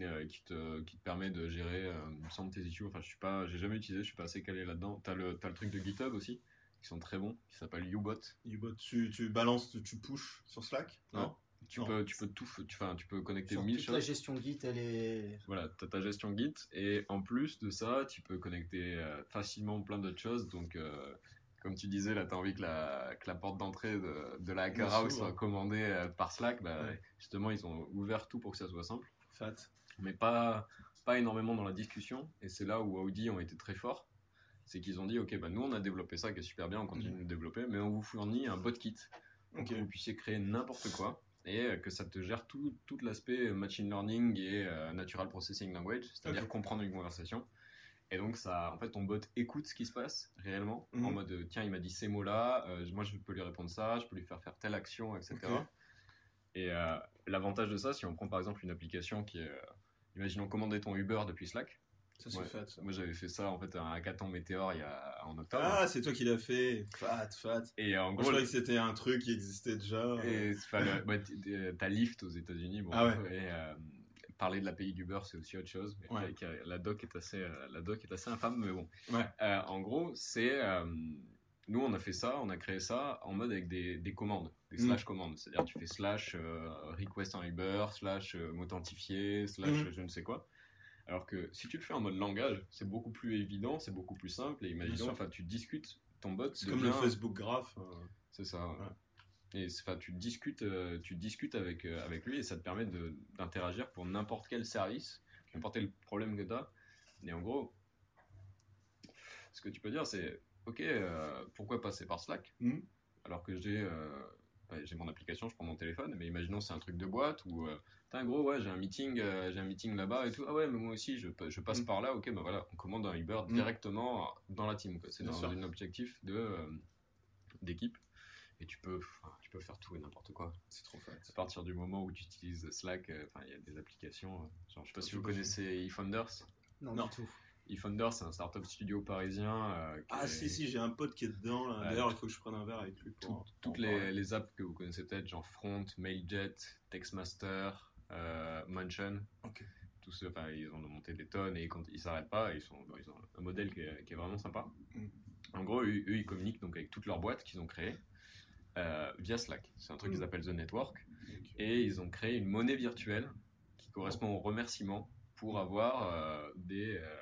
Speaker 3: euh, qui, te, qui te permet de gérer, euh, il me semble, tes issues. Enfin, je suis pas, j'ai jamais utilisé, je suis pas assez calé là-dedans. T'as le, truc de GitHub aussi, qui sont très bons, qui s'appelle Ubot.
Speaker 2: Ubot, tu, tu balances, tu, tu pushes sur Slack Non?
Speaker 3: Tu
Speaker 2: Non.
Speaker 3: peux, tu peux tout, tu, enfin, tu peux connecter
Speaker 1: Sur
Speaker 3: mille
Speaker 1: toute
Speaker 3: choses.
Speaker 1: la gestion Git, elle est
Speaker 3: Voilà, tu as ta gestion Git et en plus de ça, tu peux connecter euh, facilement plein d'autres choses. Donc, euh, comme tu disais, là, tu as envie que la, que la porte d'entrée de, de la Hacker House soit commandée euh, par Slack. Bah,
Speaker 2: Ouais.
Speaker 3: Justement, ils ont ouvert tout pour que ça soit simple,
Speaker 2: Fat.
Speaker 3: mais pas, pas énormément dans la discussion. Et c'est là où Audi ont été très forts. C'est qu'ils ont dit, OK, bah, nous, on a développé ça qui est super bien, on continue
Speaker 2: Mhm.
Speaker 3: de développer, mais on vous fournit un bot-kit pour
Speaker 2: Ok.
Speaker 3: que vous puissiez créer n'importe quoi et euh, que ça te gère tout, tout l'aspect machine learning et euh, natural processing language, c'est-à-dire comprendre une conversation. Et donc, ça, en fait, ton bot écoute ce qui se passe réellement,
Speaker 2: Mhm.
Speaker 3: en mode euh, tiens, il m'a dit ces mots-là, euh, moi je peux lui répondre ça, je peux lui faire faire telle action, etc. Et euh, l'avantage de ça, si on prend par exemple une application qui est, euh, imaginons commander ton Uber depuis Slack.
Speaker 2: Ça se
Speaker 3: Ouais.
Speaker 2: fait fat, ça.
Speaker 3: Moi, j'avais fait ça en fait à un hackathon Météor il y a en octobre.
Speaker 2: Ah, c'est toi qui l'as fait. Fat, fat.
Speaker 3: et en
Speaker 2: Moi, je croyais que c'était un truc qui existait déjà.
Speaker 3: Et bah, t- t'as Lyft aux États-Unis. Bon,
Speaker 2: Ah ouais.
Speaker 3: et, euh, parler de l'API d'Uber, c'est aussi autre chose. Mais
Speaker 2: Ouais.
Speaker 3: avec, euh, la doc est assez, euh, la doc est assez infâme, mais bon.
Speaker 2: Ouais.
Speaker 3: Euh, en gros, c'est euh, nous, on a fait ça, on a créé ça en mode avec des, des commandes, des
Speaker 2: Mm.
Speaker 3: slash commandes. C'est-à-dire, tu fais slash euh, request en Uber, slash euh, m'authentifier, slash
Speaker 2: Mm.
Speaker 3: je ne sais quoi. Alors que si tu le fais en mode langage, c'est beaucoup plus évident, c'est beaucoup plus simple. Et imaginons, enfin, tu discutes ton bot.
Speaker 2: C'est comme le Facebook Graph. euh,
Speaker 3: c'est ça. ouais. Et enfin, tu discutes, euh, tu discutes avec, euh, avec lui et ça te permet d'interagir pour n'importe quel service, n'importe quel problème que tu as. Et en gros, ce que tu peux dire, c'est Ok, euh, pourquoi passer par Slack?
Speaker 2: Mhm.
Speaker 3: Alors que j'ai euh, j'ai mon application, je prends mon téléphone, mais imaginons c'est un truc de boîte ou euh, Putain, gros, ouais, j'ai un meeting, euh, j'ai un meeting là-bas et tout. Ah ouais, mais moi aussi, je, pa- je passe
Speaker 2: Mhm.
Speaker 3: par là. Ok, bah voilà, on commande un Uber
Speaker 2: Mhm.
Speaker 3: directement dans la team. C'est dans
Speaker 2: sûr.
Speaker 3: un objectif de euh, d'équipe et tu peux, tu peux faire tout et n'importe quoi.
Speaker 2: C'est trop fat.
Speaker 3: À partir du moment où tu utilises Slack, euh, enfin, il y a des applications. euh, genre, je sais pas si vous connaissez eFounders.
Speaker 1: Non,
Speaker 2: Non.
Speaker 1: du tout.
Speaker 3: eFounders, c'est un startup studio parisien. euh,
Speaker 2: Ah,
Speaker 3: est-
Speaker 2: si, si, j'ai un pote qui est dedans. là. D'ailleurs, il faut que je prenne un verre avec lui pour.
Speaker 3: Toutes
Speaker 2: en
Speaker 3: les, apps que vous connaissez peut-être, genre Front, Mailjet, Textmaster, euh.
Speaker 2: Ok.
Speaker 3: Tous ceux, enfin, ils ont monté des tonnes et quand ils s'arrêtent pas, ils, sont, ils ont un modèle qui est, qui est vraiment sympa.
Speaker 2: Mm.
Speaker 3: En gros, eux, eux, ils communiquent donc avec toutes leurs boîtes qu'ils ont créées euh, via Slack. C'est un truc
Speaker 2: Mm.
Speaker 3: qu'ils appellent The Network. Et ils ont créé une monnaie virtuelle qui correspond au remerciement pour avoir euh, des, euh,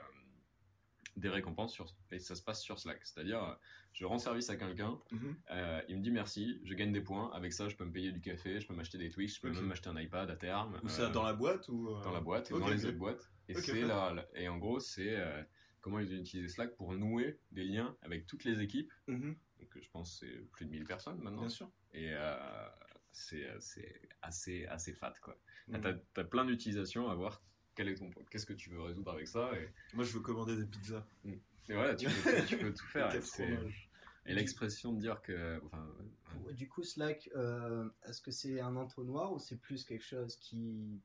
Speaker 3: des récompenses sur, et ça se passe sur Slack. C'est-à-dire, je rends service à quelqu'un,
Speaker 2: Mhm.
Speaker 3: euh, il me dit merci, je gagne des points, avec ça je peux me payer du café, je peux m'acheter des Twix, je peux même m'acheter un iPad à terme.
Speaker 2: Ou
Speaker 3: euh,
Speaker 2: ça dans la boîte ou.
Speaker 3: dans la boîte et dans les autres boîtes. Et, c'est la- et en gros, c'est euh, comment ils ont utilisé Slack pour nouer des liens avec toutes les équipes.
Speaker 2: Mhm.
Speaker 3: Donc je pense que c'est plus de 1000 personnes maintenant.
Speaker 2: Bien sûr.
Speaker 3: Et euh, c'est c'est assez, assez fat quoi.
Speaker 2: Mhm.
Speaker 3: T'as as plein d'utilisations à voir. Quel est ton Qu'est-ce que tu veux résoudre avec ça et,
Speaker 2: Moi, je veux commander des pizzas.
Speaker 3: et voilà, tu peux, tu peux tout faire. Et l'expression de dire que, enfin,
Speaker 1: Du coup, Slack, euh, est-ce que c'est un entonnoir ou c'est plus quelque chose qui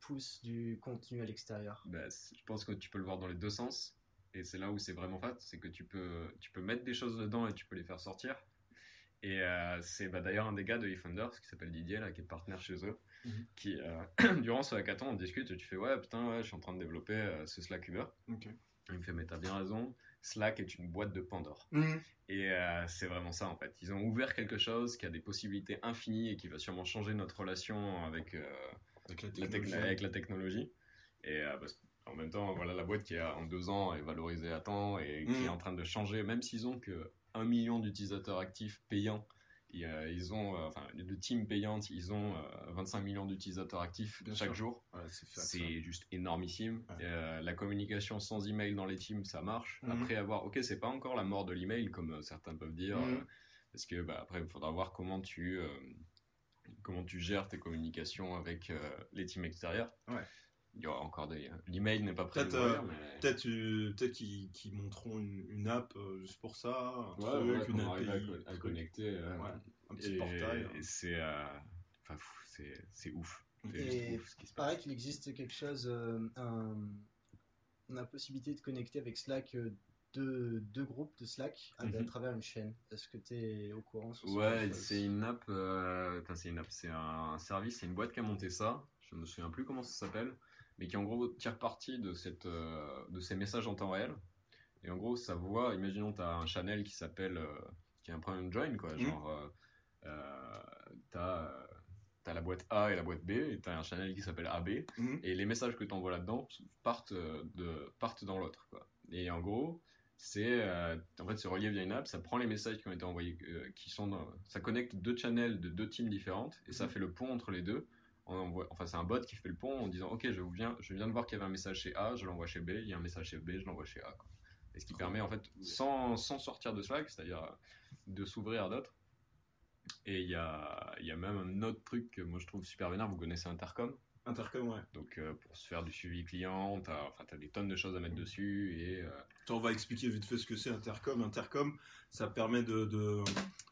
Speaker 1: pousse du contenu à l'extérieur?
Speaker 3: Bah, je pense que tu peux le voir dans les deux sens. Et c'est là où c'est vraiment fat, c'est que tu peux, tu peux mettre des choses dedans et tu peux les faire sortir. Et euh, c'est bah, d'ailleurs un des gars de eFounders qui s'appelle Didier, là, qui est partenaire chez eux. Qui, euh, durant ce hackathon, on discute et tu fais Ouais, putain, ouais, je suis en train de développer euh, ce Slack Uber. Il me fait Mais t'as bien raison, Slack est une boîte de Pandore.
Speaker 2: Mhm.
Speaker 3: Et euh, c'est vraiment ça en fait. Ils ont ouvert quelque chose qui a des possibilités infinies et qui va sûrement changer notre relation avec, euh,
Speaker 2: Avec la
Speaker 3: la techn-
Speaker 2: technologie.
Speaker 3: avec la technologie. Et euh, parce qu'en même temps, voilà, la boîte qui a en deux ans est valorisée à temps et qui
Speaker 2: Mhm.
Speaker 3: est en train de changer, même s'ils ont que 1 million d'utilisateurs actifs payants. Et, euh, ils ont, euh, enfin, de teams payantes, ils ont euh, 25 millions d'utilisateurs actifs
Speaker 2: Bien
Speaker 3: chaque
Speaker 2: sûr.
Speaker 3: jour.
Speaker 2: Ouais, c'est
Speaker 3: juste énormissime.
Speaker 2: Ouais.
Speaker 3: Euh, la communication sans email dans les teams, ça marche.
Speaker 2: Mhm.
Speaker 3: Après avoir, ok, c'est pas encore la mort de l'email comme euh, certains peuvent dire,
Speaker 2: Mhm.
Speaker 3: euh, parce que bah, après il faudra voir comment tu euh, comment tu gères tes communications avec euh, les teams extérieurs.
Speaker 2: Ouais.
Speaker 3: Il y aura encore des. L'email n'est pas prêt
Speaker 2: Peut-être,
Speaker 3: mourir,
Speaker 2: euh,
Speaker 3: mais.
Speaker 2: Euh, qu'ils monteront une, une app euh, juste pour ça, un
Speaker 3: Ouais,
Speaker 2: truc,
Speaker 3: ouais,
Speaker 2: une
Speaker 3: à,
Speaker 2: API,
Speaker 3: co- à connecter. euh,
Speaker 2: Ouais, un petit
Speaker 3: et,
Speaker 2: portail.
Speaker 3: Et c'est. euh, Enfin, fou, c'est c'est ouf.
Speaker 1: Et
Speaker 3: ouf ce qui se
Speaker 1: qu'il existe quelque chose, euh, un- on a la possibilité de connecter avec Slack deux, deux groupes de Slack à, à
Speaker 3: Mhm.
Speaker 1: travers une chaîne. Est-ce que tu es au courant sur
Speaker 3: Ouais, c'est une app. euh, Enfin, c'est une app. C'est un service. C'est une boîte qui a monté ça. Je me souviens plus comment ça s'appelle, mais qui en gros tire parti de cette, euh, de ces messages en temps réel. Et en gros, ça voit. Imaginons, tu as un channel qui s'appelle, euh, qui a un point join quoi.
Speaker 2: Mhm.
Speaker 3: Genre, euh, t'as, euh, t'as la boîte A et la boîte B, et t'as un channel qui s'appelle AB.
Speaker 2: Mhm.
Speaker 3: Et les messages que tu envoies là-dedans partent, de, partent dans l'autre. Et en gros, c'est euh, en fait, c'est relié via une app, ça prend les messages qui ont été envoyés, euh, qui sont dans- ça connecte deux channels de deux teams différentes, et ça
Speaker 2: Mhm.
Speaker 3: fait le pont entre les deux. On envoie, enfin, c'est un bot qui fait le pont en disant Ok, je, viens, je viens de voir qu'il y avait un message chez A, je l'envoie chez B, il y a un message chez B, je l'envoie chez A. quoi. Et ce qui permet, en fait, sans, sans sortir de Slack, c'est-à-dire euh, de s'ouvrir à d'autres. Et il y a, il y a même un autre truc que moi je trouve super vénère, vous connaissez Intercom?
Speaker 2: Intercom, ouais.
Speaker 3: donc euh, pour se faire du suivi client, t'as enfin, t'as des tonnes de choses à mettre dessus et euh,
Speaker 2: on va expliquer vite fait ce que c'est Intercom. Intercom, ça permet de, de,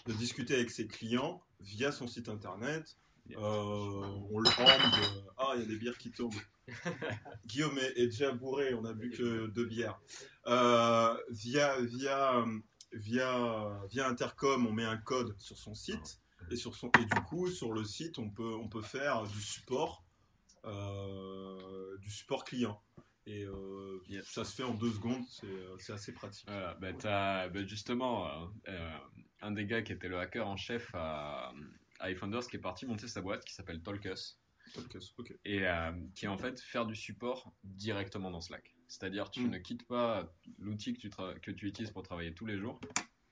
Speaker 2: de discuter avec ses clients via son site internet. Euh, on le rend. de- Ah, il y a des bières qui tombent. Guillaume est, est déjà bourré, on a bu que deux bières. Euh, via, via, via, via Intercom, on met un code sur son site. Et, sur son, et du coup, sur le site, on peut, on peut faire du support, euh, du support client. Et
Speaker 3: Yes.
Speaker 2: ça se fait en deux secondes, c'est assez pratique.
Speaker 3: Voilà, bah, bah, justement, un des gars qui était le hacker en chef à iFounders qui est parti monter sa boîte qui s'appelle Talkus
Speaker 2: Ok, ok.
Speaker 3: et euh, qui est en fait faire du support directement dans Slack. C'est-à-dire tu
Speaker 2: Mm.
Speaker 3: ne quittes pas l'outil que tu, tra- que tu utilises pour travailler tous les jours.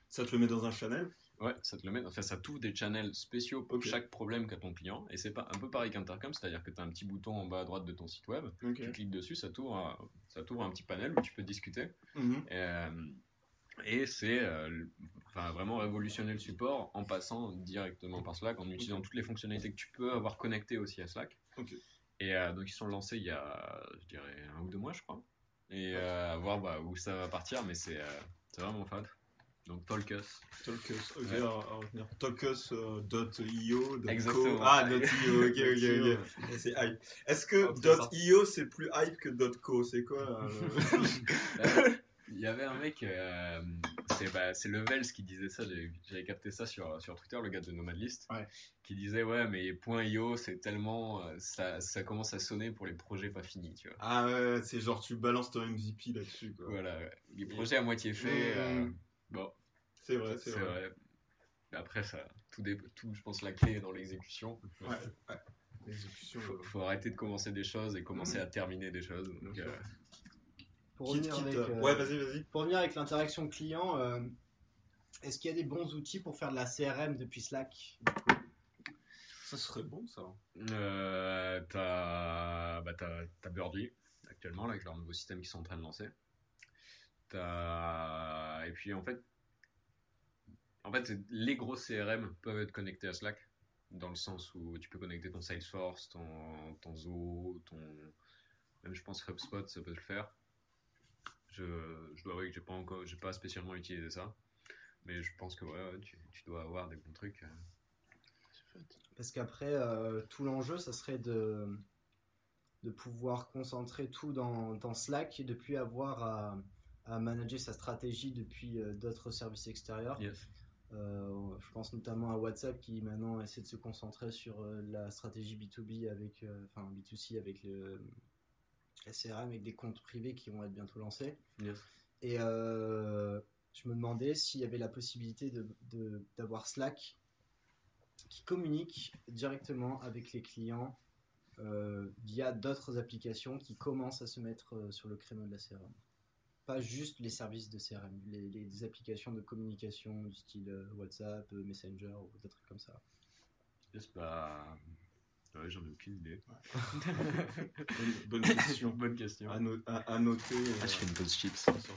Speaker 2: Ça te le met dans un channel?
Speaker 3: Ouais, ça te le met. Enfin, ça t'ouvre des channels spéciaux pour chaque problème qu'a ton client. Et c'est pas un peu pareil qu'Intercom, c'est-à-dire que tu as un petit bouton en bas à droite de ton site web. Tu cliques dessus, ça t'ouvre, un- ça t'ouvre un petit panel où tu peux discuter.
Speaker 2: Mhm.
Speaker 3: Euh, et c'est euh, enfin, vraiment révolutionner le support en passant directement par Slack, en utilisant toutes les fonctionnalités que tu peux avoir connectées aussi à Slack. Et euh, donc ils sont lancés il y a, je dirais, un ou deux mois, je crois. Et euh, à voir bah, où ça va partir, mais c'est vraiment fun. Donc Talkus.
Speaker 2: Talkus, ok,
Speaker 3: Ouais.
Speaker 2: à, à retenir. Talkus.io. dot
Speaker 3: Exactement.
Speaker 2: co. Ah, .io, ok, ok, ok. C'est hype. Est-ce que
Speaker 3: Oh.
Speaker 2: .io c'est plus hype que .co? C'est quoi
Speaker 3: Euh, y avait un mec, euh, c'est bah, Levels qui disait ça, j'avais capté ça sur, sur Twitter, le gars de Nomadlist,
Speaker 1: Ouais.
Speaker 3: qui disait ouais mais .io c'est tellement, euh, ça, ça commence à sonner pour les projets pas finis, tu vois.
Speaker 2: Ah ouais, c'est genre tu balances ton MVP là-dessus quoi.
Speaker 3: Voilà, ouais. les projets à moitié faits, euh,
Speaker 2: Mmh.
Speaker 3: bon,
Speaker 2: C'est vrai,
Speaker 3: c'est
Speaker 2: vrai.
Speaker 3: vrai. Après ça, tout, dé- tout, je pense la clé est dans l'exécution.
Speaker 2: Ouais, ouais. L'exécution.
Speaker 3: Faut,
Speaker 2: euh,
Speaker 3: faut arrêter de commencer des choses et commencer à terminer des choses. Donc, euh,
Speaker 1: Pour
Speaker 2: quitte,
Speaker 1: revenir,
Speaker 2: quitte,
Speaker 1: avec,
Speaker 2: euh,
Speaker 1: euh,
Speaker 2: Ouais, vas-y, vas-y.
Speaker 1: pour revenir avec l'interaction client, euh, est-ce qu'il y a des bons outils pour faire de la CRM depuis Slack
Speaker 2: Ça serait bon ça.
Speaker 3: Euh, t'as bah, t'as- t'as Birdly actuellement là, avec leur nouveau système qu'ils sont en train de lancer. T'as- Et puis en fait, en fait, les gros CRM peuvent être connectés à Slack dans le sens où tu peux connecter ton Salesforce, ton, ton Zoho, ton même je pense HubSpot ça peut le faire. Je, je dois avouer que j'ai pas encore, j'ai pas spécialement utilisé ça, mais je pense que ouais, tu, tu dois avoir des bons trucs. euh.
Speaker 1: Parce qu'après, euh, tout l'enjeu, ça serait de, de pouvoir concentrer tout dans, dans Slack et de plus avoir à, à manager sa stratégie depuis euh, d'autres services extérieurs.
Speaker 3: Yes.
Speaker 1: Euh, je pense notamment à WhatsApp qui maintenant essaie de se concentrer sur la stratégie B2B avec, enfin B2C avec le SRM avec des comptes privés qui vont être bientôt lancés.
Speaker 3: Yes.
Speaker 1: Et euh, je me demandais s'il y avait la possibilité de- de- d'avoir Slack qui communique directement avec les clients euh, via d'autres applications qui commencent à se mettre euh, sur le créneau de la CRM. Pas juste les services de CRM, les, applications de communication du style WhatsApp, Messenger ou des trucs comme ça.
Speaker 3: Yes, bah, ouais, j'en ai aucune idée.
Speaker 2: Bonne, bonne question.
Speaker 3: Bonne question.
Speaker 2: à, no- à- à noter. euh,
Speaker 3: Ah, je fais une pause chips.
Speaker 2: sur, sur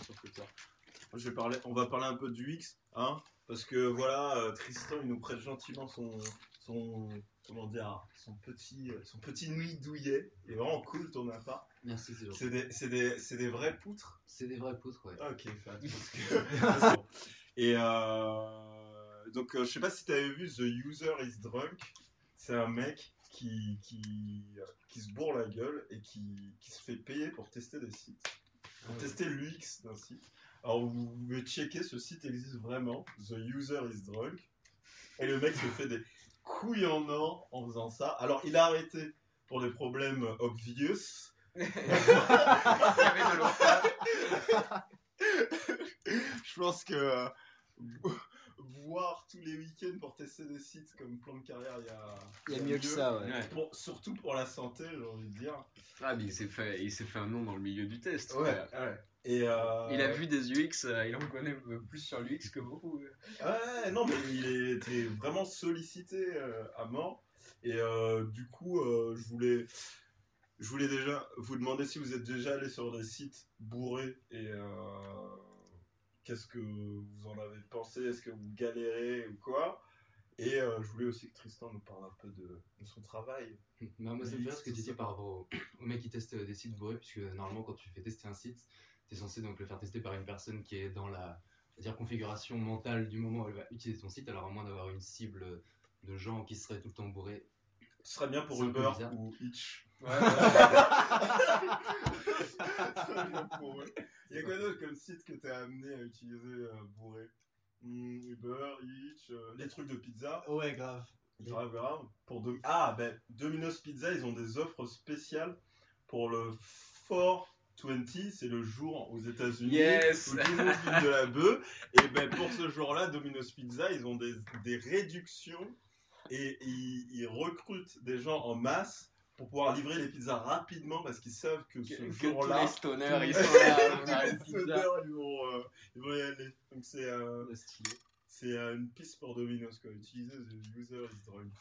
Speaker 2: je vais parler, on va parler un peu du X, hein, parce que voilà, euh, Tristan, il nous prête gentiment son, son, comment dire, son petit, euh, son petit nuit douillet. Il est vraiment cool ton appart.
Speaker 4: Merci, c'est
Speaker 2: C'est des, c'est des, c'est des vraies poutres?
Speaker 4: C'est des vraies poutres, ouais.
Speaker 2: Ok, fat. que- Et euh, donc, euh, je sais pas si tu avais vu The User is Drunk. C'est un mec qui, qui, qui se bourre la gueule et qui, qui se fait payer pour tester des sites. Pour tester l'UX d'un site. Alors, vous pouvez checker, ce site existe vraiment. The User is Drunk. Et le mec se fait des couilles en or en faisant ça. Alors, il a arrêté pour des problèmes obvious. Je pense que euh, voir tous les week-ends pour tester des sites comme plan de carrière, il y a,
Speaker 1: Il y a mieux que ça, ouais.
Speaker 3: Ouais.
Speaker 2: Pour- surtout pour la santé, j'ai envie de dire.
Speaker 3: Ah, mais il s'est fait, il s'est fait un nom dans le milieu du test.
Speaker 2: ouais. Et euh,
Speaker 3: Il a vu des UX, euh, il en connaît plus sur l'UX que beaucoup.
Speaker 2: Ouais, non, mais il était vraiment sollicité euh, à mort. Et euh, du coup, euh, je voulais. Je voulais déjà vous demander si vous êtes déjà allé sur des sites bourrés et euh, qu'est-ce que vous en avez pensé Est-ce que vous galérez ou quoi Et euh, je voulais aussi que Tristan nous parle un peu de, de son travail.
Speaker 4: Bah, moi, fait rire ce que tu
Speaker 2: C'est
Speaker 4: dis
Speaker 2: ça.
Speaker 4: par rapport au, au mec qui teste euh, des sites bourrés, puisque normalement, quand tu fais tester un site, tu es censé donc le faire tester par une personne qui est dans la c'est-à-dire configuration mentale du moment où elle va utiliser ton site, alors à moins d'avoir une cible de gens qui seraient tout le temps bourrés
Speaker 2: Ce serait bien pour
Speaker 4: C'est
Speaker 2: Uber ou Hitch.
Speaker 3: Ouais,
Speaker 2: bien pour eux. Il y a quoi d'autre comme site que t'es amené à utiliser euh, bourré? Hmm, Uber, Hitch, euh, les trucs de pizza.
Speaker 1: Ouais, grave.
Speaker 2: Grave, grave. Pour Ah, ben, Domino's Pizza, ils ont des offres spéciales pour le 420, c'est le jour aux États-Unis
Speaker 3: Yes.
Speaker 2: où de la bœuf. Et ben, pour ce jour-là, Domino's Pizza, ils ont des, des réductions et ils, ils recrutent des gens en masse pour pouvoir livrer les pizzas rapidement parce qu'ils savent que ce jour-là,
Speaker 3: les stoners, ils sont là,
Speaker 2: les stoners, ils vont, euh, ils vont y aller. Donc c'est euh, c'est euh, une piste pour Domino's quoi. Utiliser the user is drunk.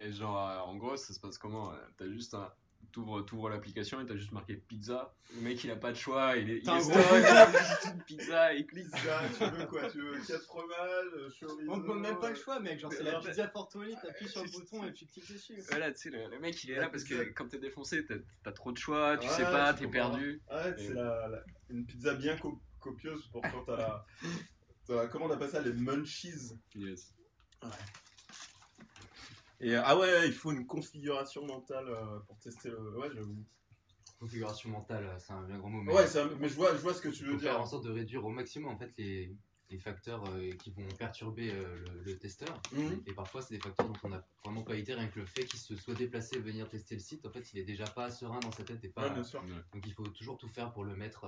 Speaker 3: Et, et genre, euh, en gros, ça se passe comment? T'as juste un. T'ouvres, t'ouvres l'application et t'as juste marqué pizza. Le mec il a pas de choix, il est, il est il juste une pizza, il clique.
Speaker 2: Pizza, tu veux quoi Tu veux 4 fromages, euh, chorizo
Speaker 1: On te demande même pas le choix, mec. Genre, c'est la pizza Fortoli, t'appuies sur le bouton et tu cliques dessus.
Speaker 3: Voilà, tu sais, le, le mec il est
Speaker 2: La
Speaker 3: là parce que quand t'es défoncé, t'as, trop de choix, tu
Speaker 2: Ouais,
Speaker 3: sais pas, t'es perdu.
Speaker 2: Ouais, c'est la, la- une pizza bien co- copieuse pour quand t'as la, Comment on appelle ça Les munchies?
Speaker 3: Yes.
Speaker 2: Et euh, ah ouais, il faut une configuration mentale euh, pour tester le. Ouais, j'avoue.
Speaker 4: Configuration mentale, euh, c'est un bien grand mot. Mais
Speaker 2: Ouais, un- mais je vois, je vois ce que tu
Speaker 4: il
Speaker 2: veux
Speaker 4: faut faire
Speaker 2: dire.
Speaker 4: en sorte de réduire au maximum en fait les, les facteurs euh, qui vont perturber euh, le, le testeur.
Speaker 2: Mhm.
Speaker 4: Et parfois, c'est des facteurs dont on n'a vraiment pas idée, rien que le fait qu'il se soit déplacé venir tester le site, en fait, il est déjà pas serein dans sa tête et pas.
Speaker 2: Ouais, bien sûr.
Speaker 4: Donc il faut toujours tout faire pour le mettre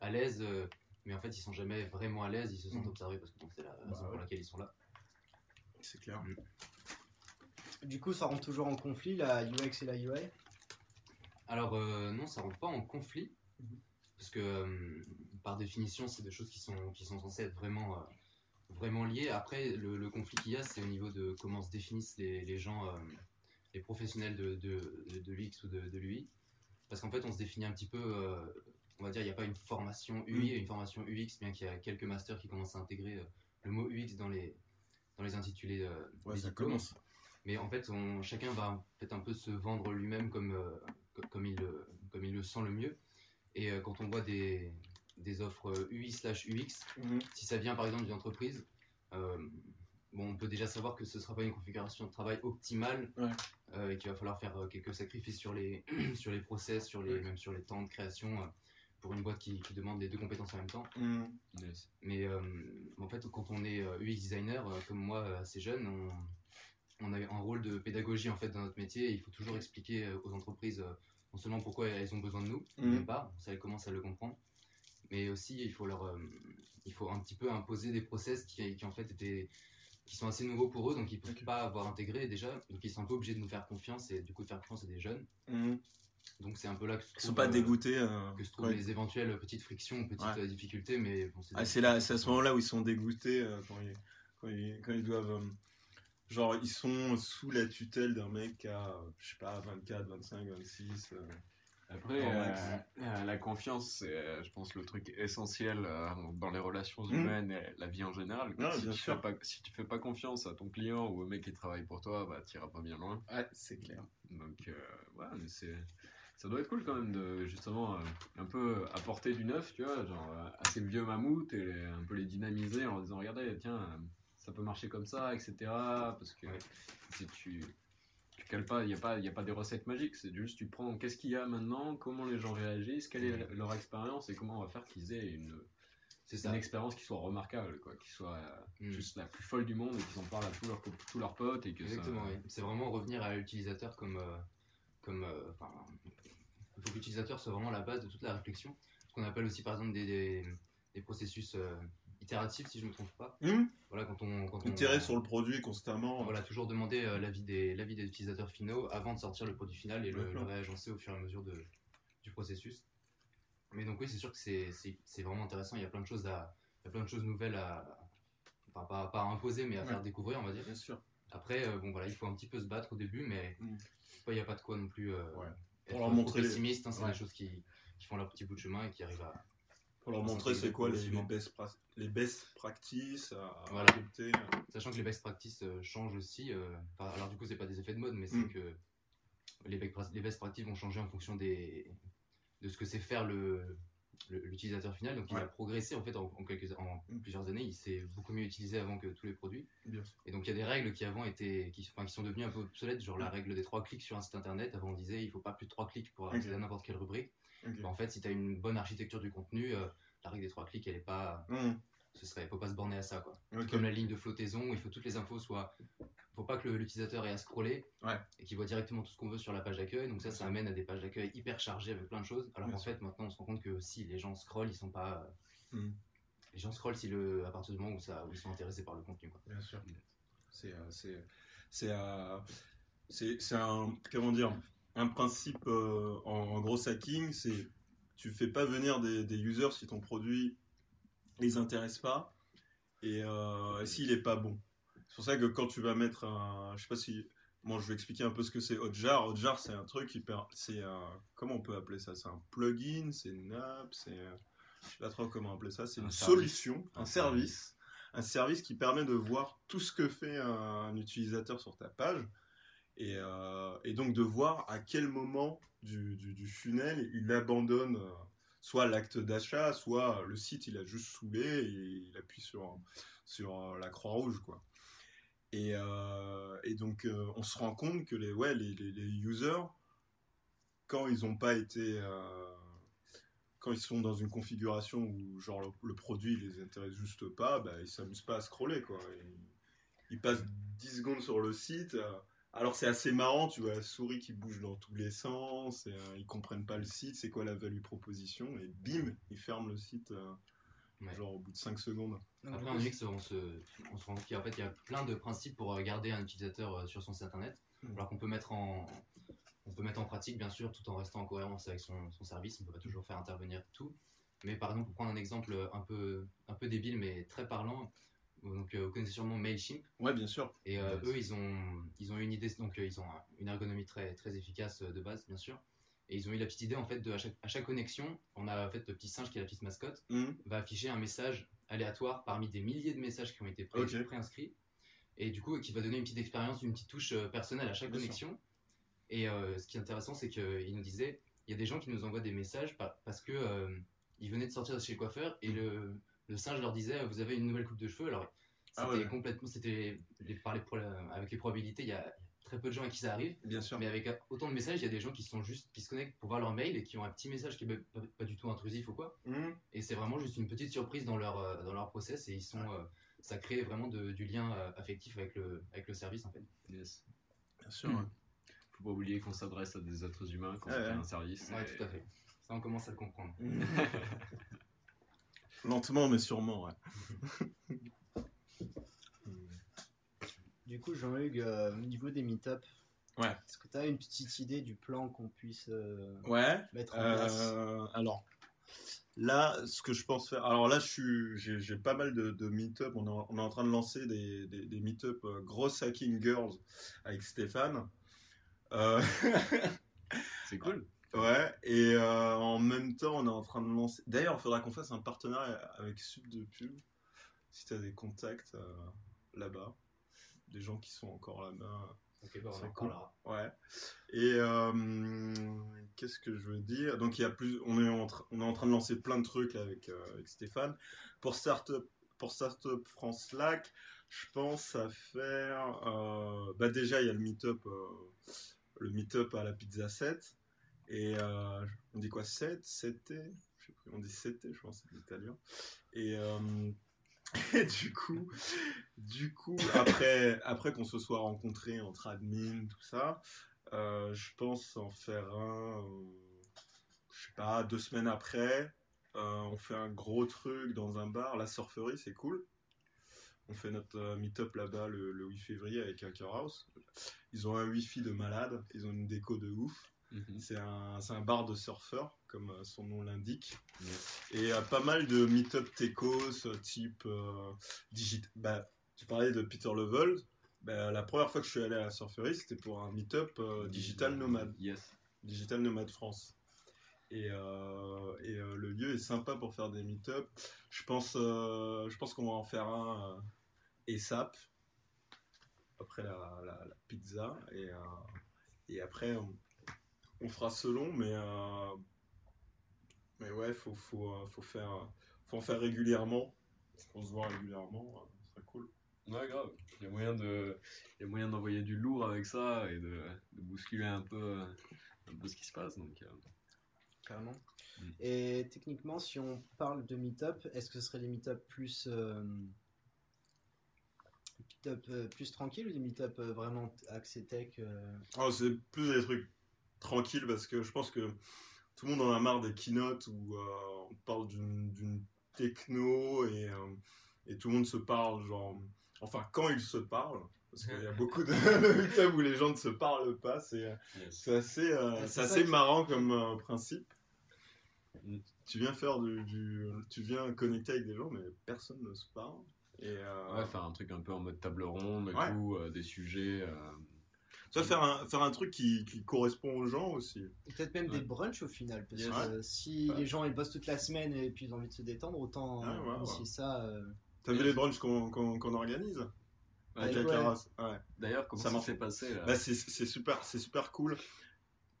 Speaker 4: à l'aise. mais en fait, ils sont jamais vraiment à l'aise, ils se sentent
Speaker 2: Mhm.
Speaker 4: observés parce que c'est la raison
Speaker 2: ouais.
Speaker 4: pour laquelle ils sont là.
Speaker 2: C'est clair.
Speaker 1: Du coup, ça rentre toujours en conflit, la UX et la UI.
Speaker 4: Alors euh, non, ça rentre pas en conflit parce que euh, par définition, c'est des choses qui sont qui sont censées être vraiment euh, vraiment liées. Après, le, le conflit qu'il y a, c'est au niveau de comment se définissent les, les gens, euh, les professionnels de, de, de, de l'UX ou de, de l'UI. Parce qu'en fait, on se définit un petit peu, euh, on va dire, il n'y a pas une formation UI et une formation UX, bien qu'il y a quelques masters qui commencent à intégrer euh, le mot UX dans les, dans les intitulés euh,
Speaker 2: Ouais, ça
Speaker 4: diplômes.
Speaker 2: commence.
Speaker 4: Mais en fait, on, chacun va peut-être un peu se vendre lui-même comme, euh, co- comme, il, le- comme il le sent le mieux. Et euh, quand on voit des, des offres euh, UI slash UX,
Speaker 2: Mhm.
Speaker 4: si ça vient par exemple d'une entreprise, euh, bon, on peut déjà savoir que ce ne sera pas une configuration de travail optimale
Speaker 2: Ouais.
Speaker 4: euh, et qu'il va falloir faire euh, quelques sacrifices sur les, sur les process, sur les,
Speaker 2: Ouais.
Speaker 4: même sur les temps de création euh, pour une boîte qui, qui demande les deux compétences en même temps.
Speaker 2: Mhm.
Speaker 3: Yes.
Speaker 4: Mais euh, en fait, quand on est euh, UX designer, euh, comme moi, euh, assez jeune, on, on a un rôle de pédagogie en fait dans notre métier. Et il faut toujours expliquer euh, aux entreprises euh, non seulement pourquoi elles ont besoin de nous, d'une part, ça elles commencent à le comprendre, mais aussi il faut leur, euh, il faut un petit peu imposer des process qui, qui en fait étaient qui sont assez nouveaux pour eux, donc ils ne peuvent pas avoir intégré déjà, donc ils sont un peu obligés de nous faire confiance et du coup de faire confiance à des jeunes.
Speaker 2: Mhm.
Speaker 4: Donc c'est un peu là que se
Speaker 2: Ils sont pas dégoûtés. euh,
Speaker 4: que se trouvent
Speaker 2: ouais.
Speaker 4: les éventuelles petites frictions, petites
Speaker 2: Ouais.
Speaker 4: difficultés, mais bon,
Speaker 2: Ah, c'est là, c'est à ce moment-là où ils sont dégoûtés euh, quand, ils, quand, ils, quand ils doivent. Genre, ils sont sous la tutelle d'un mec qui a, euh, je sais pas, 24, 25, 26. euh.
Speaker 3: Après, euh, euh, la confiance, c'est, euh, je pense, le truc essentiel euh, dans les relations
Speaker 2: Mhm.
Speaker 3: humaines et la vie en général.
Speaker 2: Ouais,
Speaker 3: si,
Speaker 2: bien
Speaker 3: tu
Speaker 2: sûr.
Speaker 3: fais pas, si tu fais pas confiance à ton client ou au mec qui travaille pour toi, bah, tu pas bien loin.
Speaker 2: Ouais, c'est clair.
Speaker 3: Donc, euh, ouais, mais c'est, ça doit être cool quand même de justement euh, un peu apporter du neuf, tu vois, genre euh, à ces vieux mammouths et les- un peu les dynamiser en leur disant, regardez, tiens, euh, ça peut marcher comme ça, etc. Parce que
Speaker 4: Ouais.
Speaker 3: si tu, tu cales pas, il n'y a, pas- y a pas des recettes magiques, c'est juste tu prends qu'est-ce qu'il y a maintenant, comment les gens réagissent, quelle est leur expérience et comment on va faire qu'ils aient une,
Speaker 4: c'est
Speaker 3: une expérience qui soit remarquable, quoi, qui soit euh,
Speaker 4: Mm.
Speaker 3: juste la plus folle du monde et qu'ils en parlent à tous leurs, tous leurs potes et que ça-
Speaker 4: Exactement, oui. C'est vraiment revenir à l'utilisateur comme. euh, comme euh, enfin, il faut que l'utilisateur soit vraiment la base de toute la réflexion. Ce qu'on appelle aussi, par exemple, des, des, des processus euh, itératifs, si je ne me trompe pas.
Speaker 2: Hum
Speaker 4: Voilà, quand on. Quand on
Speaker 2: sur le produit constamment.
Speaker 4: Voilà, toujours demander euh, l'avis des, l'avis des utilisateurs finaux avant de sortir le produit final et le, le réagencer au fur et à mesure de, du processus. Mais donc, oui, c'est sûr que c'est, c'est, c'est vraiment intéressant. Il y a plein de choses, à, il y a plein de choses nouvelles à. Enfin, pas, pas à imposer, mais à
Speaker 2: Ouais.
Speaker 4: faire découvrir, on va dire.
Speaker 2: Bien sûr.
Speaker 4: Après, euh, bon voilà, il faut un petit peu se battre au début, mais
Speaker 2: Mm.
Speaker 4: il n'y a pas de quoi non plus euh,
Speaker 2: Ouais.
Speaker 4: être
Speaker 2: leur montrer
Speaker 4: pessimiste. hein, c'est
Speaker 2: Ouais.
Speaker 4: des choses qui, qui font leur petit bout de chemin et qui arrivent à.
Speaker 2: Pour leur
Speaker 4: On
Speaker 2: montrer c'est quoi les, les, best pra- les best practices à
Speaker 4: Voilà.
Speaker 2: adopter.
Speaker 4: Sachant que les best practices euh, changent aussi. euh, alors du coup, c'est pas des effets de mode, mais c'est
Speaker 2: Mm.
Speaker 4: que les best practices vont changer en fonction des de ce que c'est faire le l'utilisateur final. Donc il a progressé en fait en, quelques, en mm. plusieurs années. Il s'est beaucoup mieux utilisé avant que tous les produits. Et donc il y a des règles qui avant étaient, qui, enfin, qui sont devenues un peu obsolètes, genre la règle des trois clics sur un site internet. Avant on disait il faut pas plus de trois clics pour accéder à n'importe quelle rubrique. Bah, en fait, si tu as une bonne architecture du contenu, euh, la règle des trois clics, elle est pas. Mm. Ce serait, faut pas se borner à ça quoi. Comme la ligne de flottaison où il faut toutes les infos soient faut pas que l'utilisateur ait à scroller et qu'il voit directement tout ce qu'on veut sur la page d'accueil. Donc ça, ça amène à des pages d'accueil hyper chargées avec plein de choses. Alors en fait, maintenant, on se rend compte que si les gens scrollent, ils sont pas. Hmm. Les gens scrollent si le, à partir du moment où, ça, où ils sont intéressés par le contenu. Quoi.
Speaker 2: Bien sûr. C'est euh, c'est euh, c'est un comment dire un principe euh, en, gros hacking, c'est tu fais pas venir des, des, users si ton produit les intéresse pas et, et s'il est pas bon. C'est pour ça que quand tu vas mettre un. Je sais pas si. Moi, je vais expliquer un peu ce que c'est Hotjar. Hotjar, c'est un truc qui. C'est un. Comment on peut appeler ça? C'est un plugin, c'est une app, c'est. Je sais pas trop comment appeler ça. C'est une solution, un, service. Un service qui permet de voir tout ce que fait un, utilisateur sur ta page. Et, euh, et, donc de voir à quel moment du, du, du funnel il abandonne euh, soit l'acte d'achat, soit le site il a juste saoulé et il appuie sur, sur la croix rouge quoi. Et, euh, et donc, euh, on se rend compte que les, ouais, les, les, users, quand ils n'ont pas été. Euh, quand ils sont dans une configuration où genre le, produit les intéresse juste pas, bah, ils s'amusent pas à scroller quoi. Ils, passent 10 secondes sur le site. Alors c'est assez marrant, tu vois la souris qui bouge dans tous les sens, et, ils comprennent pas le site, c'est quoi la value proposition, et bim, ils ferment le site genre au bout de 5 secondes.
Speaker 4: Après, en UX, on se, on se rend compte qu'il y, a, fait, il y a plein de principes pour euh, garder un utilisateur euh, sur son site internet, hmm. alors qu'on peut mettre en. On peut mettre en pratique, bien sûr, tout en restant en cohérence avec son, son service. On ne peut pas toujours faire intervenir tout. Mais par exemple, pour prendre un exemple un peu, un peu débile, mais très parlant, donc, euh, vous connaissez sûrement Mailchimp.
Speaker 2: Ouais, bien sûr.
Speaker 4: Et eux, ils ont, ils ont une idée, donc ils ont une ergonomie très, très efficace de base, bien sûr. Et ils ont eu la petite idée en fait de à chaque, à chaque connexion, on a en fait le petit singe qui est la petite mascotte, hmm. va afficher un message aléatoire parmi des milliers de messages qui ont été pré préinscrits. Et du coup, qui va donner une petite expérience, une petite touche euh, personnelle à chaque connexion. Et euh, ce qui est intéressant, c'est qu'il nous disait, il y a des gens qui nous envoient des messages parce que euh, ils venaient de sortir de chez le coiffeur et le, le singe leur disait, vous avez une nouvelle coupe de cheveux. Alors, ah c'était complètement, c'était par les, avec les probabilités, il y a très peu de gens à qui ça arrive.
Speaker 2: Bien sûr.
Speaker 4: Mais avec autant de messages, il y a des gens qui sont juste, qui se connectent pour voir leur mail et qui ont un petit message qui est pas, du tout intrusif ou quoi.
Speaker 2: Mhm.
Speaker 4: Et c'est vraiment juste une petite surprise dans leur, euh, dans leur process et ils sont, euh, ça crée vraiment du lien euh, affectif avec le, avec le service en fait.
Speaker 3: Yes.
Speaker 2: Bien sûr.
Speaker 3: Faut pas oublier qu'on s'adresse à des êtres humains quand on fait un service.
Speaker 4: Ouais, tout à fait. Ça, on commence à le comprendre.
Speaker 2: Lentement, mais sûrement, ouais.
Speaker 1: Du coup, Jean-Hugues, euh, au niveau des meet-up,
Speaker 2: ouais.
Speaker 1: est-ce que tu as une petite idée du plan qu'on puisse euh,
Speaker 2: ouais.
Speaker 1: mettre en place
Speaker 2: euh, Alors, là, ce que je pense faire. Alors là, j'ai pas mal de, de meet-up. On, on, est en train de lancer des, des, des meet-up Gross Hacking Girls avec Stéphane.
Speaker 3: C'est cool.
Speaker 2: Ouais, et en même temps, on est en train de lancer. D'ailleurs, il faudra qu'on fasse un partenariat avec Sub de Pub. Si tu as des contacts là-bas des gens qui sont encore là-bas.
Speaker 4: Ok, bah, on en parlera.
Speaker 2: Ouais. Et euh, qu'est-ce que je veux dire? Donc il y a plus, on est en, on est en train de lancer plein de trucs là, avec, euh, avec Stéphane. Pour Startup, pour Startup France Slack, je pense à faire. Euh, bah déjà il y a le meetup, le meetup à la Pizza 7. Et on dit quoi 7 7 On dit 7 je pense, c'est l'italien. Et et du coup, du coup, après, après qu'on se soit rencontrés entre admin, tout ça, euh, je pense en faire un, euh, je sais pas, deux semaines après. Euh, on fait un gros truc dans un bar, la surferie, c'est cool. On fait notre meet-up là-bas le, 8 février avec Hacker House. Ils ont un wifi de malade, ils ont une déco de ouf. Mhm. C'est un, un, bar de surfeurs, comme euh, son nom l'indique. Et il y a pas mal de meet-up techos, euh, type euh, digital. Bah, tu parlais de Peter Level. Bah, la première fois que je suis allé à la surferie, c'était pour un meet-up Digital Nomad.
Speaker 3: Yes.
Speaker 2: Digital Nomad France. Et, euh, et euh, le lieu est sympa pour faire des meet-up. Je pense, euh, je pense qu'on va en faire un ESAP après la, la, la pizza et, et après on, on fera selon, mais euh, Mais ouais, faut, faut, faut, faire, faut en faire régulièrement. On se voit régulièrement, ce serait cool.
Speaker 3: Ouais, grave. Il y a moyen de, il y a moyen d'envoyer du lourd avec ça et de, de bousculer un peu, un peu ce qui se passe. Donc,
Speaker 1: Carrément. Mm. Et techniquement, si on parle de meet-up, est-ce que ce serait des meet-up plus, euh, meet euh, plus tranquilles ou des meet-up euh, vraiment axés tech
Speaker 2: oh, C'est plus des trucs tranquilles parce que je pense que tout le monde en a marre des keynotes où on parle d'une techno et, et tout le monde se parle, genre, enfin, quand ils se parlent. Parce qu'il y a beaucoup de, meet-up où les gens ne se parlent pas, c'est assez, assez marrant comme principe tu viens faire du, tu viens connecter avec des gens, mais personne ne se parle. Et euh,
Speaker 3: Ouais, faire un truc un peu en mode table ronde euh, des sujets. Euh...
Speaker 2: Ça, faire un, faire un truc qui, qui correspond aux gens aussi.
Speaker 1: Peut-être même des brunchs au final, parce que si les gens ils bossent toute la semaine et puis ils ont envie de se détendre, autant initier ça. Euh...
Speaker 2: T'as vu les brunchs qu'on qu'on organise?
Speaker 3: Avec la D'ailleurs, comment ça, s'est passé
Speaker 2: bah, C'est super, super cool.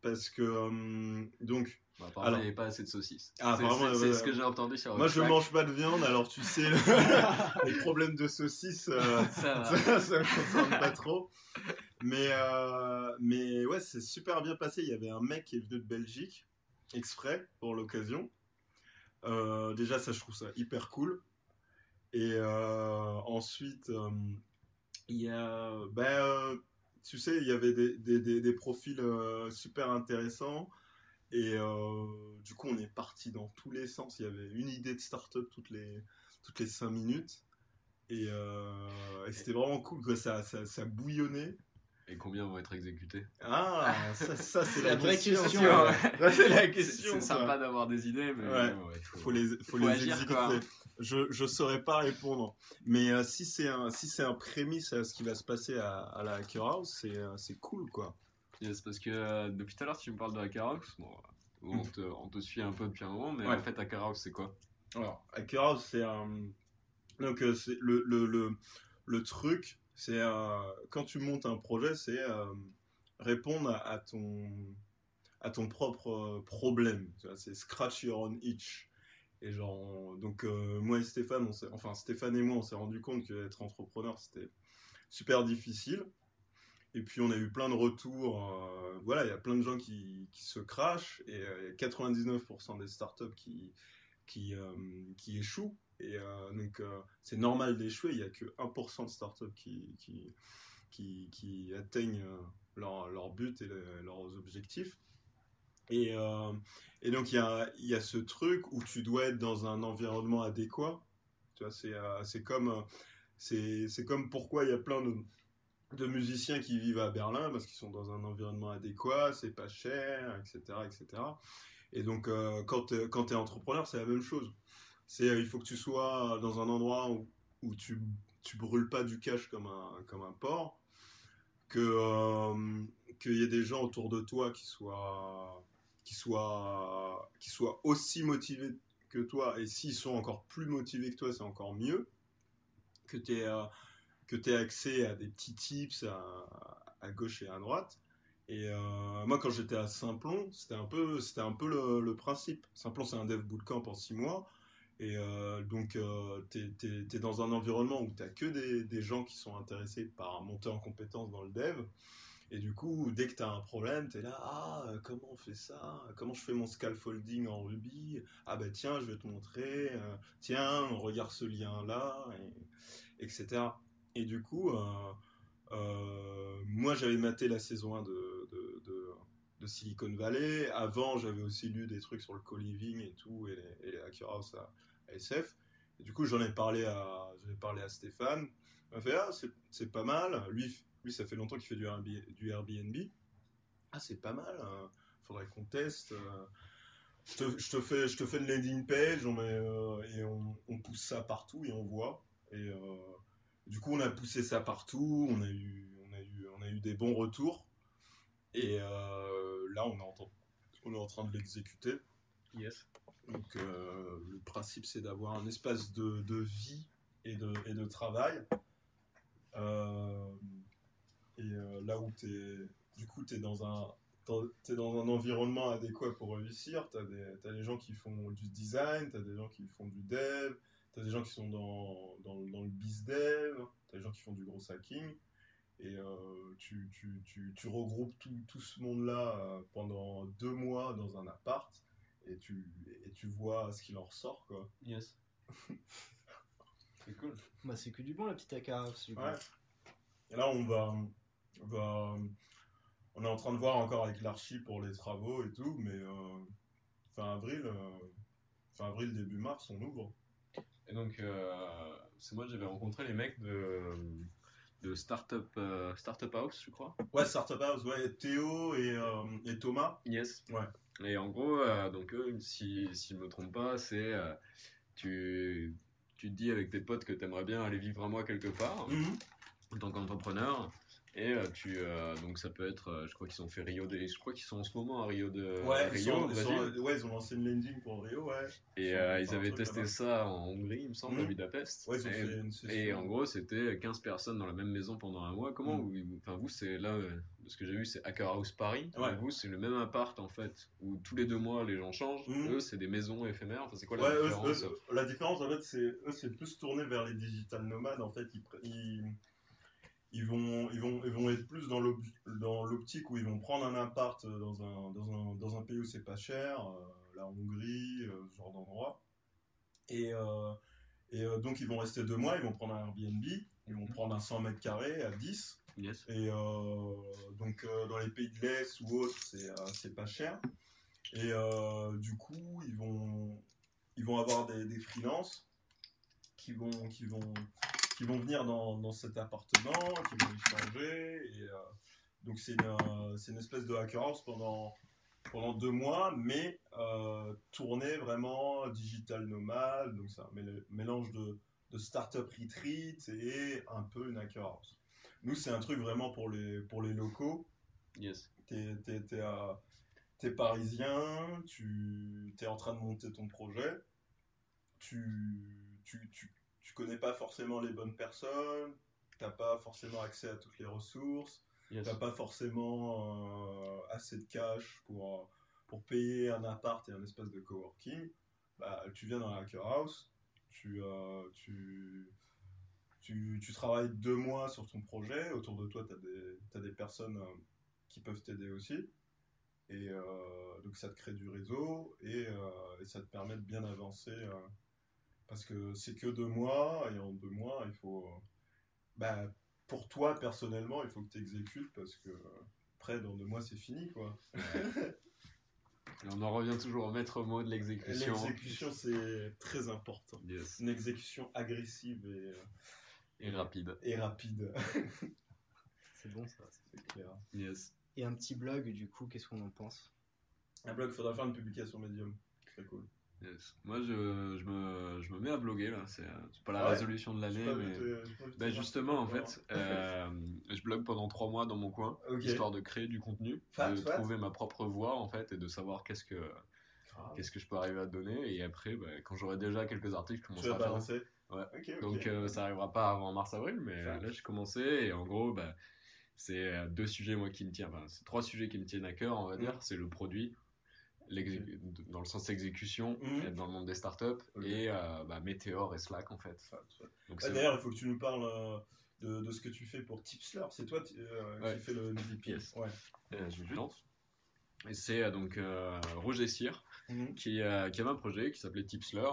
Speaker 2: Parce que euh, donc
Speaker 3: Bon, apparemment, il n'y avait pas assez de saucisses.
Speaker 2: Ah,
Speaker 3: c'est ce que j'ai entendu sur
Speaker 2: Moi, je ne mange pas de viande, alors tu sais, les problèmes de saucisses, euh, ça ne me concerne pas trop. Mais, euh, mais ouais, c'est super bien passé. Il y avait un mec qui est venu de Belgique, exprès, pour l'occasion. Euh, déjà, ça, je trouve ça hyper cool. Et ensuite, il y a. Ben, tu sais, il y avait des, des, des profils super intéressants. Et euh, du coup, on est parti dans tous les sens. Il y avait une idée de start-up toutes les, toutes les 5 minutes. Et, euh, c'était vraiment cool. Ça, ça, ça, bouillonnait.
Speaker 3: Et combien vont être exécutés?
Speaker 2: Ah, ça, c'est la,
Speaker 1: vraie question.
Speaker 2: c'est la question.
Speaker 3: C'est sympa d'avoir des idées, mais
Speaker 2: ouais. faut, les, faut, les exécuter. Je ne saurais pas répondre. Mais euh, si c'est un, si un prémisse à ce qui va se passer à, à la Hacker House, c'est cool, quoi.
Speaker 3: Yes, parce que euh, depuis tout à l'heure, tu me parles de Hackerhouse. Bon, on, te, on te suit un peu depuis un moment, mais en fait, Hackerhouse, c'est quoi?
Speaker 2: Alors, Hackerhouse, c'est un. Donc, euh, c'est le, le, le, le, truc, c'est euh, quand tu montes un projet, c'est répondre à, ton, propre problème. C'est scratch your own itch. Et genre, donc, moi et Stéphane, on enfin, Stéphane et moi, on s'est rendu compte qu'être entrepreneur, c'était super difficile. Et puis on a eu plein de retours. Euh, voilà, il y a plein de gens qui, se crachent et euh, il a 99% des startups euh, qui échouent. Et donc c'est normal d'échouer. Il n'y a que 1% de startups qui, qui, atteignent leur, leur, but et leurs objectifs. Et, donc il y a, ce truc où tu dois être dans un environnement adéquat. C'est comme, pourquoi il y a plein de musiciens qui vivent à Berlin parce qu'ils sont dans un environnement adéquat, c'est pas cher, etc. Et donc, euh, quand tu es, entrepreneur, c'est la même chose. C'est euh, il faut que tu sois dans un endroit où, tu, tu brûles pas du cash comme un, comme un porc, que euh, qu'il y ait des gens autour de toi qui soient, qui soient, qui soient aussi motivés que toi, et s'ils sont encore plus motivés que toi, c'est encore mieux. Que tu es que tu aies accès à des petits tips à, gauche et à droite. Et euh, moi, quand j'étais à Simplon, c'était un peu, c'était un peu le, principe. Simplon, c'est un dev bootcamp en six mois. Et euh, donc, euh, tu es, dans un environnement où tu que des, gens qui sont intéressés par monter en compétence dans le dev. Et du coup, dès que tu as un problème, tu es là, ah, comment on fait ça? Comment je fais mon scaffolding en Ruby? Ah ben tiens, je vais te montrer. tiens, on regarde ce lien-là, et, etc. Et du coup, euh, euh, moi j'avais maté la saison 1 de, de, Silicon Valley. Avant, j'avais aussi lu des trucs sur le co-living et tout, et les, et les SF. Du coup, j'en ai parlé à, ai parlé à Stéphane. Il m'a fait Ah, c'est pas mal. Lui, lui, ça fait longtemps qu'il fait du, Airbnb. Ah, c'est pas mal. Hein. Faudrait qu'on teste. Euh. Je te, je te, fais, je te fais une landing page on met, et on, pousse ça partout et on voit. Et, du coup, on a poussé ça partout, on a eu, on a eu, on a eu des bons retours. Et euh, là, on est, en, on est en train de l'exécuter.
Speaker 3: Yes.
Speaker 2: Donc, euh, le principe, c'est d'avoir un espace de, vie et de, travail. Euh, et là où tu du coup, tu es dans un, t'es dans un environnement adéquat pour réussir. T'as des, as des gens qui font du design, t'as des gens qui font du dev, t'as des gens qui sont dans, dans, le biz dev, t'as des gens qui font du gros hacking. Et euh, tu, tu, tu, tu, regroupes tout, tout ce monde-là euh, pendant deux mois dans un appart et tu, et tu vois ce qu'il en ressort, quoi.
Speaker 3: Yes. c'est cool.
Speaker 1: Bah, c'est que du bon, la petite AK.
Speaker 2: Ouais. Et là, on va, on va, on est en train de voir encore avec l'archi pour les travaux et tout, mais euh, fin avril, euh, fin avril, début mars, on ouvre.
Speaker 3: Et donc, euh, c'est moi, j'avais rencontré les mecs de, de Startup, euh, Startup House, je crois.
Speaker 2: Ouais, Startup House, ouais, Théo et, euh, et Thomas.
Speaker 3: Yes.
Speaker 2: Ouais.
Speaker 3: Et en gros, euh, donc eux, si, si je me trompe pas, c'est tu, tu te dis avec tes potes que tu aimerais bien aller vivre un mois quelque part
Speaker 2: Mhm.
Speaker 3: en tant qu'entrepreneur. Et euh, tu, euh, donc ça peut être, euh, je crois qu'ils ont fait Rio de, je crois qu'ils sont en ce moment à Rio de
Speaker 2: Ouais, ils,
Speaker 3: Rio,
Speaker 2: sont- ils sont- ouais, ils ont lancé une landing pour Rio, ouais.
Speaker 3: Et
Speaker 2: Ils
Speaker 3: avaient testé ça en Hongrie, il me semble, à
Speaker 2: Mhm.
Speaker 3: Budapest.
Speaker 2: Ouais, ils ont
Speaker 3: et,
Speaker 2: fait une
Speaker 3: et en gros, c'était 15 personnes dans la même maison pendant un mois. Comment vous, enfin vous, c'est là, de ce que j'ai vu, c'est Hacker House Paris.
Speaker 2: Ouais.
Speaker 3: Vous, c'est le même appart en fait, où tous les deux mois les gens changent.
Speaker 2: Mhm.
Speaker 3: Eux, c'est des maisons éphémères. Enfin, c'est quoi la différence
Speaker 2: eux- la différence, en fait, c'est eux, c'est plus tourné vers les digital nomades. En fait, ils, pr- ils, ils vont, ils vont, ils vont être plus dans l'op- dans l'optique où ils vont prendre un appart dans un, dans un, dans un pays où c'est pas cher, euh, la Hongrie, euh, ce genre d'endroit. Et, euh, et euh, donc, ils vont rester deux mois, ils vont prendre un Airbnb, ils vont prendre un 100 mètres carrés à 10.
Speaker 3: Yes.
Speaker 2: Et euh, donc euh, dans les pays de l'Est ou autres, c'est euh, c'est pas cher. Et euh, du coup, ils vont, ils vont avoir des, des freelances qui vont, qui vont, qui vont venir dans, dans cet appartement, qui vont y changer. Et, euh, donc c'est une, euh, une espèce de hacker house pendant, pendant deux mois, mais euh, tourné vraiment digital nomade. Donc c'est un mél- mélange de, de startup retreat et un peu une hacker house. Nous, c'est un truc vraiment pour les, pour les locaux.
Speaker 3: Yes.
Speaker 2: T'es, à- t'es parisien, tu es en train de monter ton projet, tu, tu, tu connais pas forcément les bonnes personnes, t'as pas forcément accès à toutes les ressources,
Speaker 3: Yes.
Speaker 2: t'as pas forcément euh, assez de cash pour, euh, pour payer un appart et un espace de coworking. Bah, tu viens dans la hacker house, tu, euh, tu, tu, tu travailles deux mois sur ton projet, autour de toi, tu as des, t'as des personnes euh, qui peuvent t'aider aussi. Et donc ça te crée du réseau et, et ça te permet de bien avancer. Parce que c'est que deux mois et en deux mois, il faut... euh, bah, pour toi, personnellement, il faut que tu exécutes parce que après, dans deux mois, c'est fini. quoi.
Speaker 3: Et on en revient toujours au maître mot de l'exécution.
Speaker 2: L'exécution, c'est très important.
Speaker 3: Yes.
Speaker 2: Une exécution agressive et, euh,
Speaker 3: Et rapide.
Speaker 2: et rapide.
Speaker 1: C'est bon ça.
Speaker 2: c'est clair.
Speaker 3: Yes.
Speaker 1: Et un petit blog, du coup, qu'est-ce qu'on en pense?
Speaker 2: Un blog, faudra faire une publication médium. Très cool.
Speaker 3: Yes. Moi, je, je, me, je me mets à bloguer là. C'est euh, c'est pas la
Speaker 2: Ah ouais?
Speaker 3: résolution de l'année, mais. Bah justement, en fait, euh, je blogue pendant trois mois dans mon coin, histoire de créer du contenu,
Speaker 2: Fat,
Speaker 3: de
Speaker 2: fat.
Speaker 3: trouver ma propre voix en fait, et de savoir qu'est-ce que
Speaker 2: Grave.
Speaker 3: qu'est-ce que je peux arriver à donner. Et après, bah, quand j'aurai déjà quelques articles, je commencerai à faire.
Speaker 2: balancer
Speaker 3: Ouais. Donc euh, ça arrivera pas avant mars-avril, mais là j'ai commencé et en gros, bah, c'est deux sujets moi qui me tiennent, enfin, c'est trois sujets qui me tiennent à cœur, on va
Speaker 2: Mm.
Speaker 3: dire. C'est le produit, dans le sens exécution, être dans le monde des startups, et euh, bah, Meteor et Slack en fait.
Speaker 2: Ah, D'ailleurs, il faut que tu nous parles euh, de, de ce que tu fais pour Tipsler. C'est toi euh,
Speaker 3: Ouais.
Speaker 2: qui fais le MVP.
Speaker 3: Yes.
Speaker 2: Ouais.
Speaker 3: Euh, je lance. Et c'est donc Roger Cyr
Speaker 2: Mhm.
Speaker 3: qui, qui avait un projet qui s'appelait Tipsler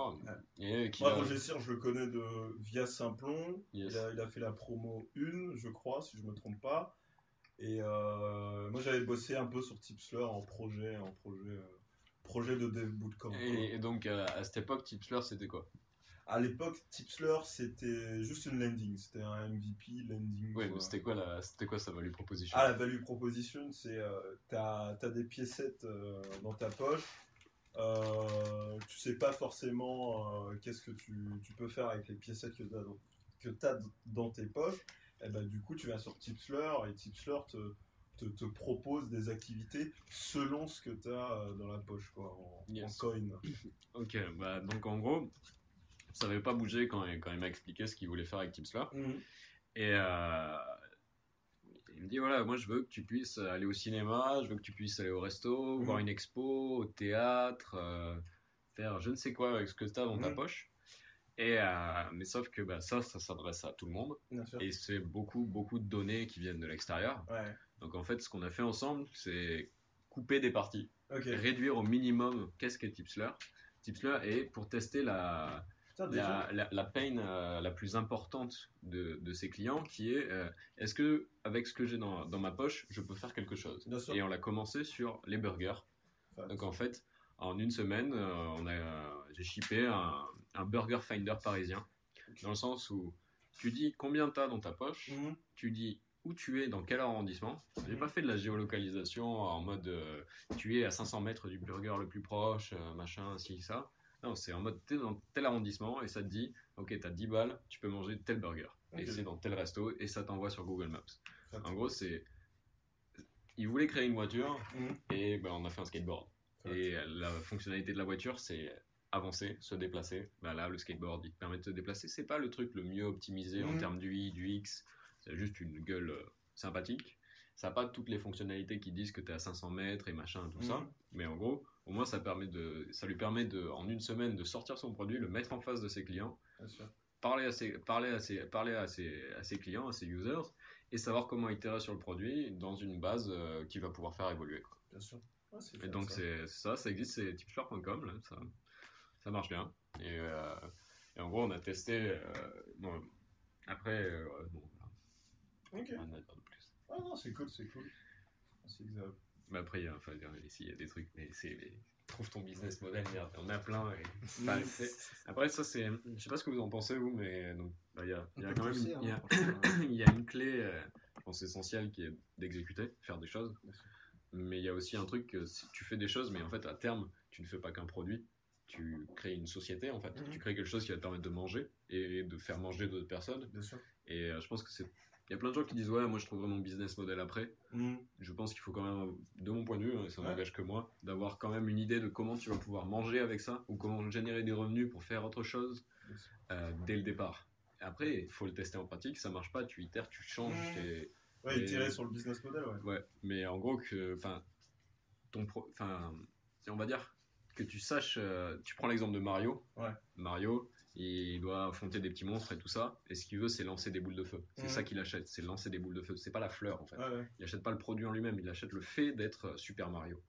Speaker 3: et qui
Speaker 2: Moi,
Speaker 3: a-
Speaker 2: Roger Cyr, je le connais de, via Simplon.
Speaker 3: Yes.
Speaker 2: Il, a, il a fait la promo 1, je crois, si je me trompe pas. Et euh, moi, j'avais bossé un peu sur Tipsler en projet, en projet, euh, projet de dev bootcamp.
Speaker 3: et, et donc euh, à cette époque Tipsler c'était quoi?
Speaker 2: À l'époque, Tipsler, c'était juste une landing. C'était un MVP landing.
Speaker 3: Ouais, mais c'était quoi la c'était quoi sa value proposition?
Speaker 2: Ah, la value proposition, c'est euh, t'as as des piécettes euh, dans ta poche. Euh, tu sais pas forcément euh, qu'est-ce que tu, tu peux faire avec les piécettes que tu as, dans, que t'as dans tes poches. Et ben, du coup, tu vas sur Tipsler et Tipsler te, te, te propose des activités selon ce que tu as dans la poche, quoi, en,
Speaker 3: Yes.
Speaker 2: en coin.
Speaker 3: Ok, bah donc en gros, ça n'avait pas bougé quand, il- quand il m'a expliqué ce qu'il voulait faire avec Tipsler.
Speaker 2: Mhm.
Speaker 3: Et, euh, Il me dit voilà, moi je veux que tu puisses aller au cinéma, je veux que tu puisses aller au resto,
Speaker 2: Mhm.
Speaker 3: voir une expo, au théâtre, euh, faire je ne sais quoi avec ce que tu as dans ta
Speaker 2: Mhm.
Speaker 3: poche. Et, euh, mais sauf que bah, ça, ça s'adresse à tout le monde. Et c'est beaucoup, beaucoup de données qui viennent de l'extérieur.
Speaker 2: Ouais.
Speaker 3: Donc en fait, ce qu'on a fait ensemble, c'est couper des parties, réduire au minimum qu'est-ce qu'est Tipsler? Tipsler est pour tester la,
Speaker 2: Putain,
Speaker 3: la, la, la pain euh, la plus importante de, de ses clients qui est euh, est-ce que avec ce que j'ai dans, dans ma poche je peux faire quelque chose? Et on l'a commencé sur les burgers. Donc en fait en une semaine euh, on a j'ai shippé un, un burger finder parisien. Dans le sens où tu dis combien tu as dans ta poche
Speaker 2: Mhm.
Speaker 3: tu dis où tu es, dans quel arrondissement. J'ai
Speaker 2: Mhm.
Speaker 3: pas fait de la géolocalisation en mode euh, tu es à 500 mètres du burger le plus proche, euh, machin, ci, ça. Non, c'est en mode t'es dans tel arrondissement et ça te dit ok, t'as 10 balles, tu peux manger tel burger. Et c'est dans tel resto et ça t'envoie sur Google Maps. En gros, c'est. Ils voulaient créer une voiture
Speaker 2: Mhm.
Speaker 3: et ben, on a fait un skateboard. Et la fonctionnalité de la voiture, c'est avancer, se déplacer. Ben là, le skateboard, il te permet de se déplacer. C'est pas le truc le mieux optimisé en
Speaker 2: Mhm.
Speaker 3: termes du I, du X. C'est juste une gueule euh, sympathique. Ça n'a pas toutes les fonctionnalités qui disent que tu es à 500 mètres et machin, tout ça.
Speaker 2: Mhm.
Speaker 3: Mais en gros, au moins, ça, permet de, ça lui permet de, en une semaine de sortir son produit, le mettre en face de ses clients, parler à ses, parler à ses, parler à ses, à ses clients, à ses users, et savoir comment itérer sur le produit dans une base euh, qui va pouvoir faire évoluer. quoi.
Speaker 2: Bien sûr. Ouais,
Speaker 3: Et donc
Speaker 2: ça.
Speaker 3: c'est ça, ça existe, c'est tipsfleur.com, là, ça, ça marche bien. Et, euh, et en gros, on a testé. euh, bon, après, euh, bon,
Speaker 2: Ok.
Speaker 3: rien à dire de plus.
Speaker 2: Ah non, c'est cool, c'est cool. C'est exact.
Speaker 3: Mais après, il y a, enfin, il y a- ici, il y a des trucs, mais c'est. mais trouve ton business model, merde, on a plein. Et, enfin, c'est- après, ça, c'est. Je sais pas ce que vous en pensez, vous, mais donc, bah, il y a, il y a
Speaker 1: On peut
Speaker 3: quand même
Speaker 1: hein,
Speaker 3: il y a- y une clé, euh, je pense, essentielle qui est d'exécuter, faire des choses. Mais il y a aussi un truc que si tu fais des choses, mais en fait, à terme, tu ne fais pas qu'un produit. Tu crées une société, en fait.
Speaker 2: Mhm.
Speaker 3: Tu crées quelque chose qui va te permettre de manger et de faire manger d'autres personnes.
Speaker 2: Bien sûr.
Speaker 3: Et euh, je pense que c'est. Il y a plein de gens qui disent Ouais, moi je trouverai mon business model après.
Speaker 2: Mhm.
Speaker 3: Je pense qu'il faut quand même, de mon point de vue, hein, ça
Speaker 2: Ouais.
Speaker 3: n'engage que moi, d'avoir quand même une idée de comment tu vas pouvoir manger avec ça ou comment générer des revenus pour faire autre chose euh, dès le départ. Après, il faut le tester en pratique, ça marche pas, tu itères, tu changes.
Speaker 2: Mhm.
Speaker 3: tes-
Speaker 2: Ouais,
Speaker 3: Et-
Speaker 2: itérer sur le business model, ouais.
Speaker 3: Ouais, mais en gros, que, enfin, ton pro... enfin, on va dire que tu saches, euh, tu prends l'exemple de Mario.
Speaker 2: Ouais.
Speaker 3: Mario, il doit affronter des petits monstres et tout ça, et ce qu'il veut, c'est lancer des boules de feu. C'est
Speaker 2: Mhm.
Speaker 3: ça qu'il achète, c'est lancer des boules de feu. C'est pas la fleur, en fait.
Speaker 2: Ouais.
Speaker 3: Il achète pas le produit en lui-même, il achète le fait d'être euh, Super Mario.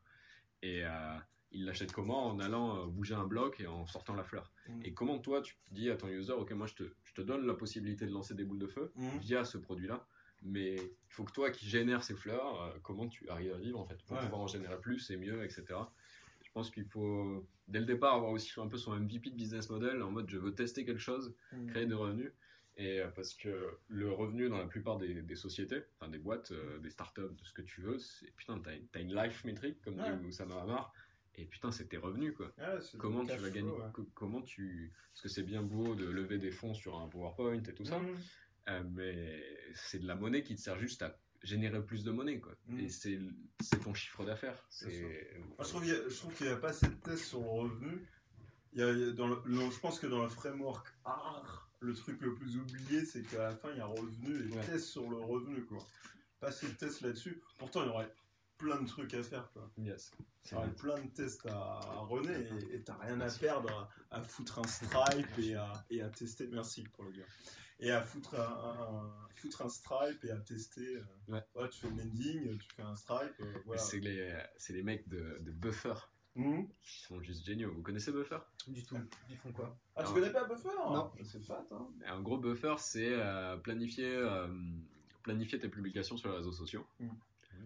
Speaker 3: Et euh, il l'achète comment? En allant euh, bouger un bloc et en sortant la fleur.
Speaker 2: Mhm.
Speaker 3: Et comment toi, tu dis à ton user, ok, moi je te, je te donne la possibilité de lancer des boules de feu
Speaker 2: Mhm.
Speaker 3: via ce produit-là, mais il faut que toi qui génères ces fleurs, euh, comment tu arrives à vivre en fait, pour
Speaker 2: Ouais.
Speaker 3: pouvoir en générer plus et mieux, etc. Pense qu'il faut, dès le départ, avoir aussi un peu son MVP de business model, en mode je veux tester quelque chose,
Speaker 2: Mhm.
Speaker 3: créer des revenus. Et euh, parce que le revenu dans la plupart des, des sociétés, enfin des boîtes, euh, des startups, de ce que tu veux, c'est putain, t'as une, t'as une life métrique, comme
Speaker 2: Ouais.
Speaker 3: dit Oussama Hamar, et putain, c'est tes revenus quoi.
Speaker 2: Ouais, c'est
Speaker 3: Comment tu vas gagner
Speaker 2: ouais.
Speaker 3: Comment tu. Parce que c'est bien beau de lever des fonds sur un PowerPoint et tout ça,
Speaker 2: Mhm.
Speaker 3: euh, mais c'est de la monnaie qui te sert juste à générer plus de monnaie quoi.
Speaker 2: Mhm.
Speaker 3: Et c'est c'est ton chiffre d'affaires. C'est.
Speaker 2: Je trouve qu'il a- je trouve qu'il n'y a pas assez de tests sur le revenu. Il y a, dans le- le- je pense que dans le framework art, le truc le plus oublié, c'est qu'à la fin, il y a revenu et
Speaker 3: Ouais.
Speaker 2: test sur le revenu. Quoi. Pas de tests là-dessus. Pourtant, il y aurait plein de trucs à faire. Quoi.
Speaker 3: Yes.
Speaker 2: Il y aurait plein de tests à, à runner et- et t'as rien à perdre à, à foutre un stripe et à, et à tester. Merci pour le dire. Et à foutre un, un- un- foutre un stripe et à tester. euh,
Speaker 3: Ouais.
Speaker 2: tu fais le landing, tu fais un stripe. euh, voilà.
Speaker 3: C'est les, c'est les mecs de, de Buffer
Speaker 2: Mhm.
Speaker 3: qui sont juste géniaux. Vous connaissez Buffer?
Speaker 1: Du tout. Ils font quoi?
Speaker 2: Ah, tu
Speaker 3: Ah.
Speaker 2: connais pas Buffer?
Speaker 1: Non.
Speaker 2: C'est fat, hein.
Speaker 3: Un gros buffer, c'est euh, planifier, euh, planifier tes publications sur les réseaux sociaux.
Speaker 2: Mm.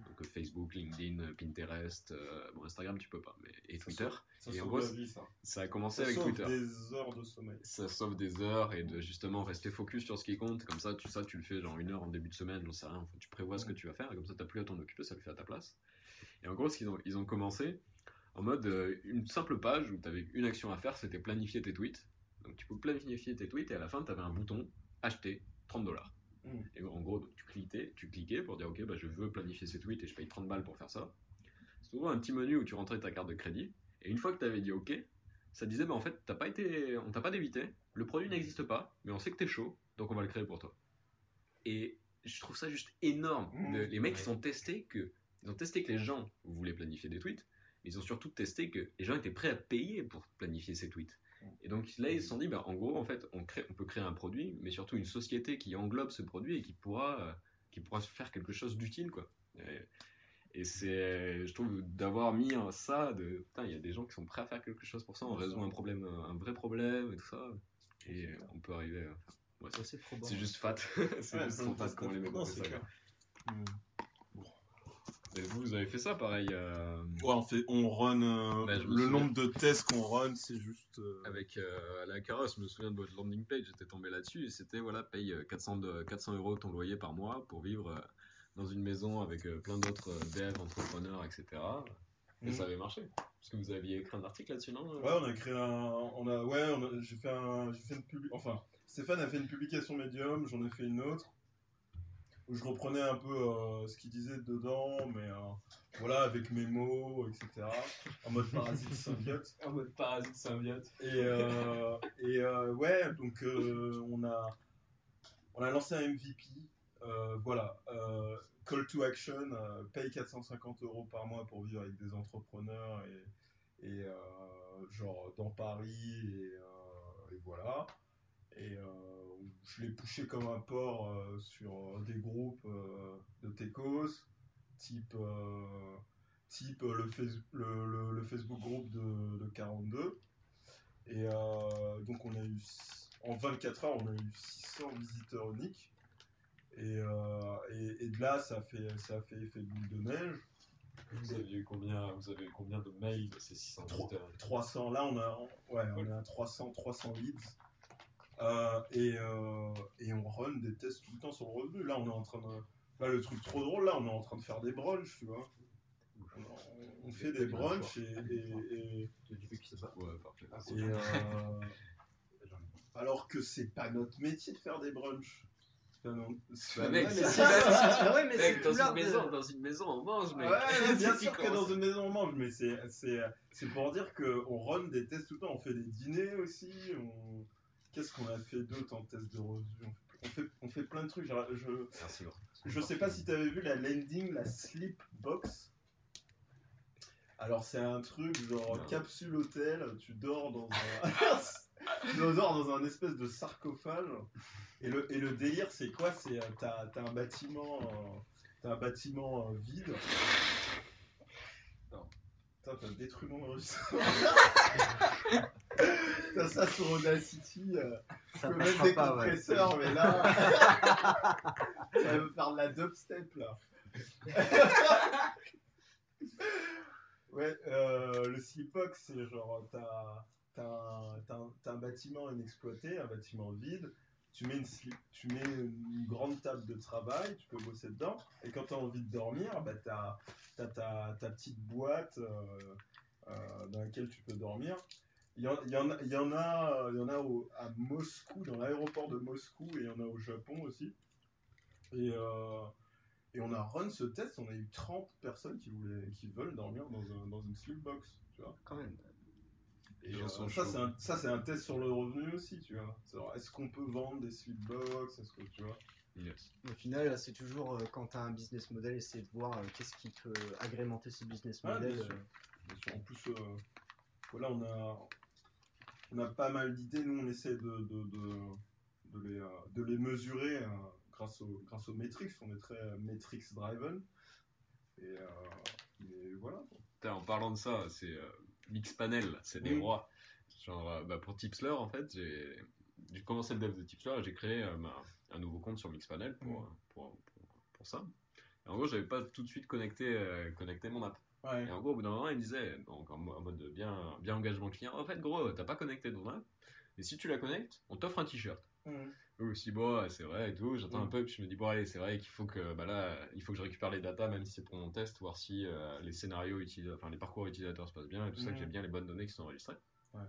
Speaker 3: Donc euh, Facebook, LinkedIn, euh, Pinterest, euh, bon Instagram tu peux pas, mais et
Speaker 2: Ça
Speaker 3: Twitter.
Speaker 2: Ça
Speaker 3: Et en
Speaker 2: sauve
Speaker 3: gros,
Speaker 2: la vie, ça.
Speaker 3: Ça a commencé
Speaker 2: Ça
Speaker 3: avec
Speaker 2: sauve
Speaker 3: Twitter.
Speaker 2: des heures de sommeil.
Speaker 3: Ça sauve des heures et de justement rester focus sur ce qui compte. Comme ça, tu, ça, tu le fais genre une heure en début de semaine, j'en sais rien. Tu prévois ce que tu vas faire et comme ça, t'as plus à t'en occuper, ça le fait à ta place. Et en gros, ce qu'ils ont, ils ont commencé en mode euh, une simple page où tu avais une action à faire, c'était planifier tes tweets. Donc tu peux planifier tes tweets et à la fin, tu avais un bouton acheter 30 dollars.
Speaker 2: Mm.
Speaker 3: Et en gros, tu cliquais, tu cliquais pour dire ok, bah, je veux planifier ces tweets et je paye 30 balles pour faire ça. C'est souvent un petit menu où tu rentrais ta carte de crédit. Et une fois que tu avais dit ok, ça disait bah en fait, t'as pas été, on t'a pas débité, le produit n'existe pas, mais on sait que t'es chaud, donc on va le créer pour toi. Et je trouve ça juste énorme.
Speaker 2: Mmh.
Speaker 3: De- les mecs
Speaker 4: Ouais.
Speaker 3: ils ont testé que ils ont testé que les gens voulaient planifier des tweets, mais ils ont surtout testé que les gens étaient prêts à payer pour planifier ces tweets. Et donc là ils se sont dit bah en gros en fait on crée on peut créer un produit, mais surtout une société qui englobe ce produit et qui pourra euh, qui pourra faire quelque chose d'utile quoi. Et, et c'est je trouve d'avoir mis ça de putain il y a des gens qui sont prêts à faire quelque chose pour ça, on résout un problème un vrai problème et tout ça. Et on peut arriver à enfin, ouais, c'est-
Speaker 1: c'est
Speaker 3: juste fat. c'est
Speaker 2: Ouais,
Speaker 3: juste trop fat comment les mecs
Speaker 2: Non,
Speaker 3: ont fait
Speaker 2: c'est
Speaker 3: ça.
Speaker 2: clair.
Speaker 3: quoi. Et vous, vous avez fait ça pareil euh,
Speaker 2: Ouais, on, fait, on run. euh,
Speaker 3: Bah,
Speaker 2: le
Speaker 3: souviens.
Speaker 2: nombre de tests qu'on run, c'est juste. euh,
Speaker 3: avec euh, à la Caros, je me souviens de votre landing page, j'étais tombé là-dessus et c'était voilà, paye euh, 400, de, 400 euros ton loyer par mois pour vivre dans une maison avec euh, plein d'autres devs, entrepreneurs, etc. Et
Speaker 2: Mhm.
Speaker 3: ça avait marché. Parce que vous aviez écrit un article là-dessus, non
Speaker 2: Ouais, on a créé un. On a, ouais, j'ai fait un. J'ai fait une publi- Enfin, Stéphane a fait une publication Medium, j'en ai fait une autre. Où je reprenais un peu euh, ce qu'il disait dedans, mais euh, voilà, avec mes mots, etc. En mode parasite symbiote.
Speaker 3: En mode parasite symbiote.
Speaker 2: Et, euh, et ouais, donc on, a, on a lancé un MVP. voilà, call to action, paye 450 euros par mois pour vivre avec des entrepreneurs et, et genre dans Paris et, et voilà. Et je l'ai poussé comme un porc euh, sur euh, des groupes euh, de techos, type, euh, type le, Face- le, le- le Facebook groupe de, de 42. Et donc on a eu, en 24 heures, on a eu 600 visiteurs uniques. Et, et, et de là, ça a fait, ça a fait effet boule de neige.
Speaker 3: Vous aviez eu combien, vous avez eu combien de mails de ces 600
Speaker 2: Trois.
Speaker 3: visiteurs?
Speaker 2: 300, là on a, ouais, on est à 300, 300 leads. Euh, et, euh, et on run des tests tout le temps sur le revenu. Là on est en train de. Là le truc trop drôle, là on est en train de faire des brunchs, tu vois. On, on fait des brunchs et, et, et-
Speaker 3: Ouais, parfait.
Speaker 2: et, euh, alors que c'est pas notre métier de faire des brunchs.
Speaker 3: Bah, mec, c'est.
Speaker 1: Ah ouais, mais c'est
Speaker 3: Mec, dans une,
Speaker 1: de-
Speaker 3: maison, dans une maison, on mange, mec.
Speaker 2: Ouais, bien
Speaker 3: C'est
Speaker 2: sûr que dans une maison on mange, mais c'est pour dire que on run des tests tout le temps. On fait des dîners aussi. On... Qu'est-ce qu'on a fait d'autre en test de revue? On fait, on fait plein de trucs. Je, je,
Speaker 3: Merci,
Speaker 2: je sais pas si tu avais vu la landing, la sleep box. Alors c'est un truc genre
Speaker 3: Non.
Speaker 2: capsule hôtel. Tu dors dans un tu dors dans un espèce de sarcophage. Et le, et le délire c'est quoi? C'est euh, t'as t'as un bâtiment euh, t'as un bâtiment euh, vide. Putain, t'as détruit mon enregistrement. t'as ça sur Audacity. euh,
Speaker 1: Ça
Speaker 2: je peux mettre des
Speaker 1: pas, ouais.
Speaker 2: compresseurs, mais là. ça va me faire de la dubstep là. ouais, euh, le sleepbox, c'est genre, t'as t'as un, t'as un- t'as un bâtiment inexploité, un bâtiment vide. Tu mets, une tu grande table de travail, tu peux bosser dedans. Et quand tu as envie de dormir, bah, tu as, ta, petite boîte euh, euh, dans laquelle tu peux dormir. Il y en, a, au- à Moscou, dans l'aéroport de Moscou, et il y en a au Japon aussi. Et, euh, on a run ce test, on a eu 30 personnes qui, voulaient, qui veulent dormir dans, un- dans une tu vois.
Speaker 3: Quand même.
Speaker 2: Et euh, ça, c'est un, ça, c'est un test sur le revenu aussi, tu vois. Est-ce qu'on peut vendre des sleepbox Est-ce que, tu vois
Speaker 3: Yes.
Speaker 1: Au final, c'est toujours euh, quand tu as un business model, essayer de voir euh, qu'est-ce qui peut agrémenter ce business
Speaker 2: Ouais,
Speaker 1: model.
Speaker 2: bien sûr.
Speaker 1: euh.
Speaker 2: Bien sûr. En plus, euh, voilà, on a, on a pas mal d'idées. Nous, on essaie de, de, de, de les, euh, de les mesurer euh, grâce, au, grâce aux metrics. On est très metrics driven. Et, euh, voilà.
Speaker 3: Putain, en parlant de ça, c'est euh, Mixpanel, c'est des
Speaker 2: Oui.
Speaker 3: rois. Genre, euh, bah, pour Tipsler, en fait, j'ai j'ai commencé le dev de Tipsler et j'ai créé euh, ma- un nouveau compte sur Mixpanel pour,
Speaker 2: Mm.
Speaker 3: pour, pour, pour ça. Et en gros, j'avais pas tout de suite connecté, euh, connecté mon app.
Speaker 2: Ouais.
Speaker 3: Et en gros, au bout d'un moment, il me disait, donc en mode bien, bien engagement client, en fait, gros, t'as pas connecté ton app, mais si tu la connectes, on t'offre un t-shirt.
Speaker 2: Mhm.
Speaker 3: Oui, aussi, bon, c'est vrai et tout. J'entends un
Speaker 2: Mm.
Speaker 3: peu, puis je me dis, bon, allez, c'est vrai qu'il faut que, bah là, il faut que je récupère les datas, même si c'est pour mon test, voir si euh, les scénarios utilisateurs, enfin, les parcours utilisateurs se passent bien et tout ça,
Speaker 2: Mm.
Speaker 3: que j'ai bien les bonnes données qui sont enregistrées.
Speaker 2: Ouais.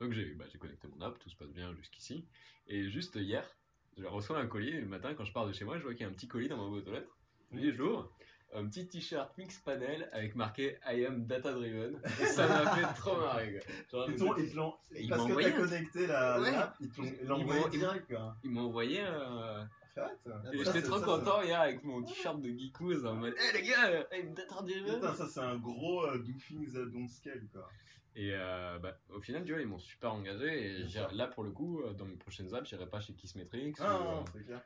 Speaker 3: Donc, j'ai bah, j'ai connecté mon app, tout se passe bien jusqu'ici. Et juste hier, je reçois un colis, et le matin, quand je pars de chez moi, je vois qu'il y a un petit colis dans ma boîte aux lettres. Je dis, j'ouvre. Un petit t-shirt mix panel avec marqué I am data driven. Et ça m'a fait trop marrer. Genre,
Speaker 2: Ils t'ont- ils parce que t'as
Speaker 3: un-
Speaker 2: connecté la
Speaker 3: Ouais.
Speaker 2: l'app, ils t'ont- ils envoyé
Speaker 3: m'ont-
Speaker 2: direct. Quoi.
Speaker 3: ils m'ont envoyé euh. Et j'étais trop
Speaker 2: ça,
Speaker 3: content hier avec mon t-shirt de Geekous en mode Eh les gars,
Speaker 2: c'est-
Speaker 3: direct
Speaker 2: Putain, ça c'est un gros euh, do things don't scale quoi.
Speaker 3: Et euh, bah, au final, tu vois, ils m'ont super engagé. Et là, pour le coup, euh, dans mes prochaines apps, j'irai pas chez Kissmetrics.
Speaker 2: Ah,
Speaker 3: ou,
Speaker 2: non,
Speaker 3: euh,
Speaker 2: c'est clair.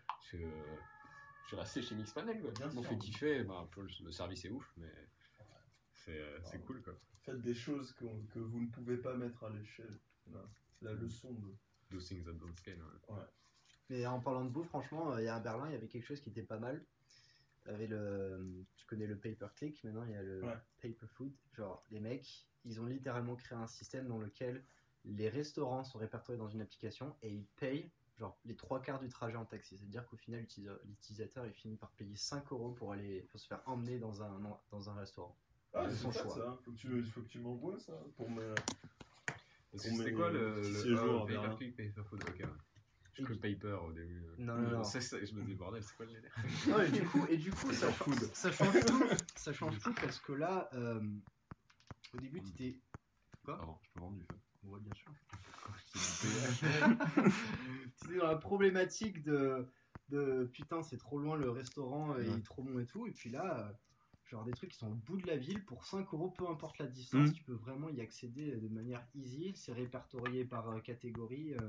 Speaker 3: Suis resté chez Mixpanel. Quoi.
Speaker 2: Bien
Speaker 3: Ils m'ont
Speaker 2: sûr.
Speaker 3: fait kiffer. Bah, un peu, le, service est ouf, mais c'est euh, c'est
Speaker 2: Ah.
Speaker 3: cool. Quoi.
Speaker 2: Faites des choses qu'on- que vous ne pouvez pas mettre à l'échelle. La leçon de.
Speaker 3: Do things that don't scale. ouais.
Speaker 1: Mais en parlant de bouffe, franchement, euh, il y a à Berlin, il y avait quelque chose qui était pas mal. Avait le. Tu connais le pay per click, maintenant il y a le
Speaker 2: Ouais.
Speaker 1: pay per food. Genre, les mecs, ils ont littéralement créé un système dans lequel les restaurants sont répertoriés dans une application et ils payent genre les trois quarts du trajet en taxi. C'est-à-dire qu'au final, l'utilisa- l'utilisateur il finit par payer 5 euros pour aller pour se faire emmener dans un, dans un restaurant.
Speaker 2: Ah,
Speaker 1: De
Speaker 2: c'est
Speaker 1: son choix.
Speaker 2: ça. Faut que tu, faut que tu m'envoies ça pour me.
Speaker 3: C'était quoi le, le ah,
Speaker 2: à
Speaker 3: pay per
Speaker 2: Berlin.
Speaker 3: click, pay per food Ok, ouais. Je cru paper au début.
Speaker 1: Non, non, non.
Speaker 3: C'est ça, je me dis, bordel, c'est quoi le délire?
Speaker 1: Non, et du coup, et du coup ça,
Speaker 2: food.
Speaker 1: ça change tout. Ça change tout parce que là, euh, au début, tu étais. Quoi
Speaker 3: Pardon, je peux vendre du feu.
Speaker 1: Ouais, bien sûr. Tu es dans la problématique de, de putain, c'est trop loin le restaurant, et il est trop bon et tout. Et puis là, euh, genre des trucs qui sont au bout de la ville pour 5 euros, peu importe la distance,
Speaker 2: Mhm.
Speaker 1: tu peux vraiment y accéder de manière easy. C'est répertorié par euh, catégorie. euh,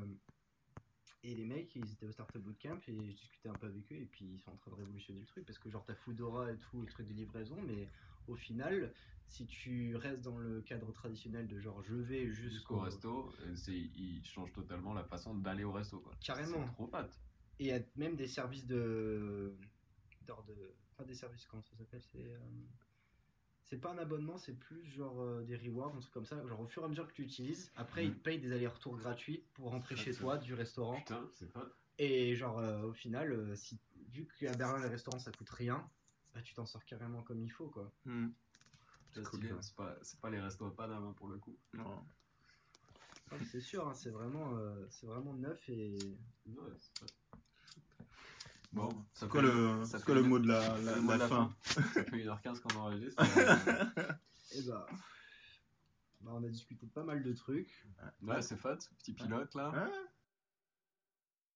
Speaker 1: et les mecs, ils étaient au Startup Bootcamp et je discutais un peu avec eux et puis ils sont en train de révolutionner le truc parce que genre t'as Foodora et tout, le truc de livraison, mais au final, si tu restes dans le cadre traditionnel de genre je vais
Speaker 3: Jusqu'au resto, euh, c'est- il change totalement la façon d'aller au resto. Quoi.
Speaker 1: Carrément.
Speaker 3: C'est trop fat.
Speaker 1: Et il y a même des services de. de. Pas des services, comment ça s'appelle C'est. euh, C'est pas un abonnement, c'est plus genre euh, des rewards, un truc comme ça. Genre au fur et à mesure que tu utilises, après ils te payent des allers-retours gratuits pour rentrer chez toi du restaurant.
Speaker 3: Putain, c'est fat.
Speaker 1: Et genre euh, au final, si, vu qu'à Berlin les restaurants ça coûte rien, bah tu t'en sors carrément comme il faut quoi.
Speaker 2: Hmm.
Speaker 3: C'est
Speaker 1: cool,
Speaker 3: pas, les restos à Panama hein, pour le coup.
Speaker 2: Non.
Speaker 1: Ouais, c'est sûr, hein, c'est vraiment, euh, c'est vraiment neuf et.
Speaker 3: Ouais. Bon, ça
Speaker 2: C'est quoi le,
Speaker 3: ça
Speaker 2: quoi le
Speaker 3: une-
Speaker 2: mot de la, la, la
Speaker 3: de la
Speaker 2: fin
Speaker 3: Ça fait 1h15 qu'on enregistre. euh,
Speaker 1: Et bah. bah, on a discuté de pas mal de trucs.
Speaker 3: ouais, c'est fat. Petit pilote là.
Speaker 2: Hein?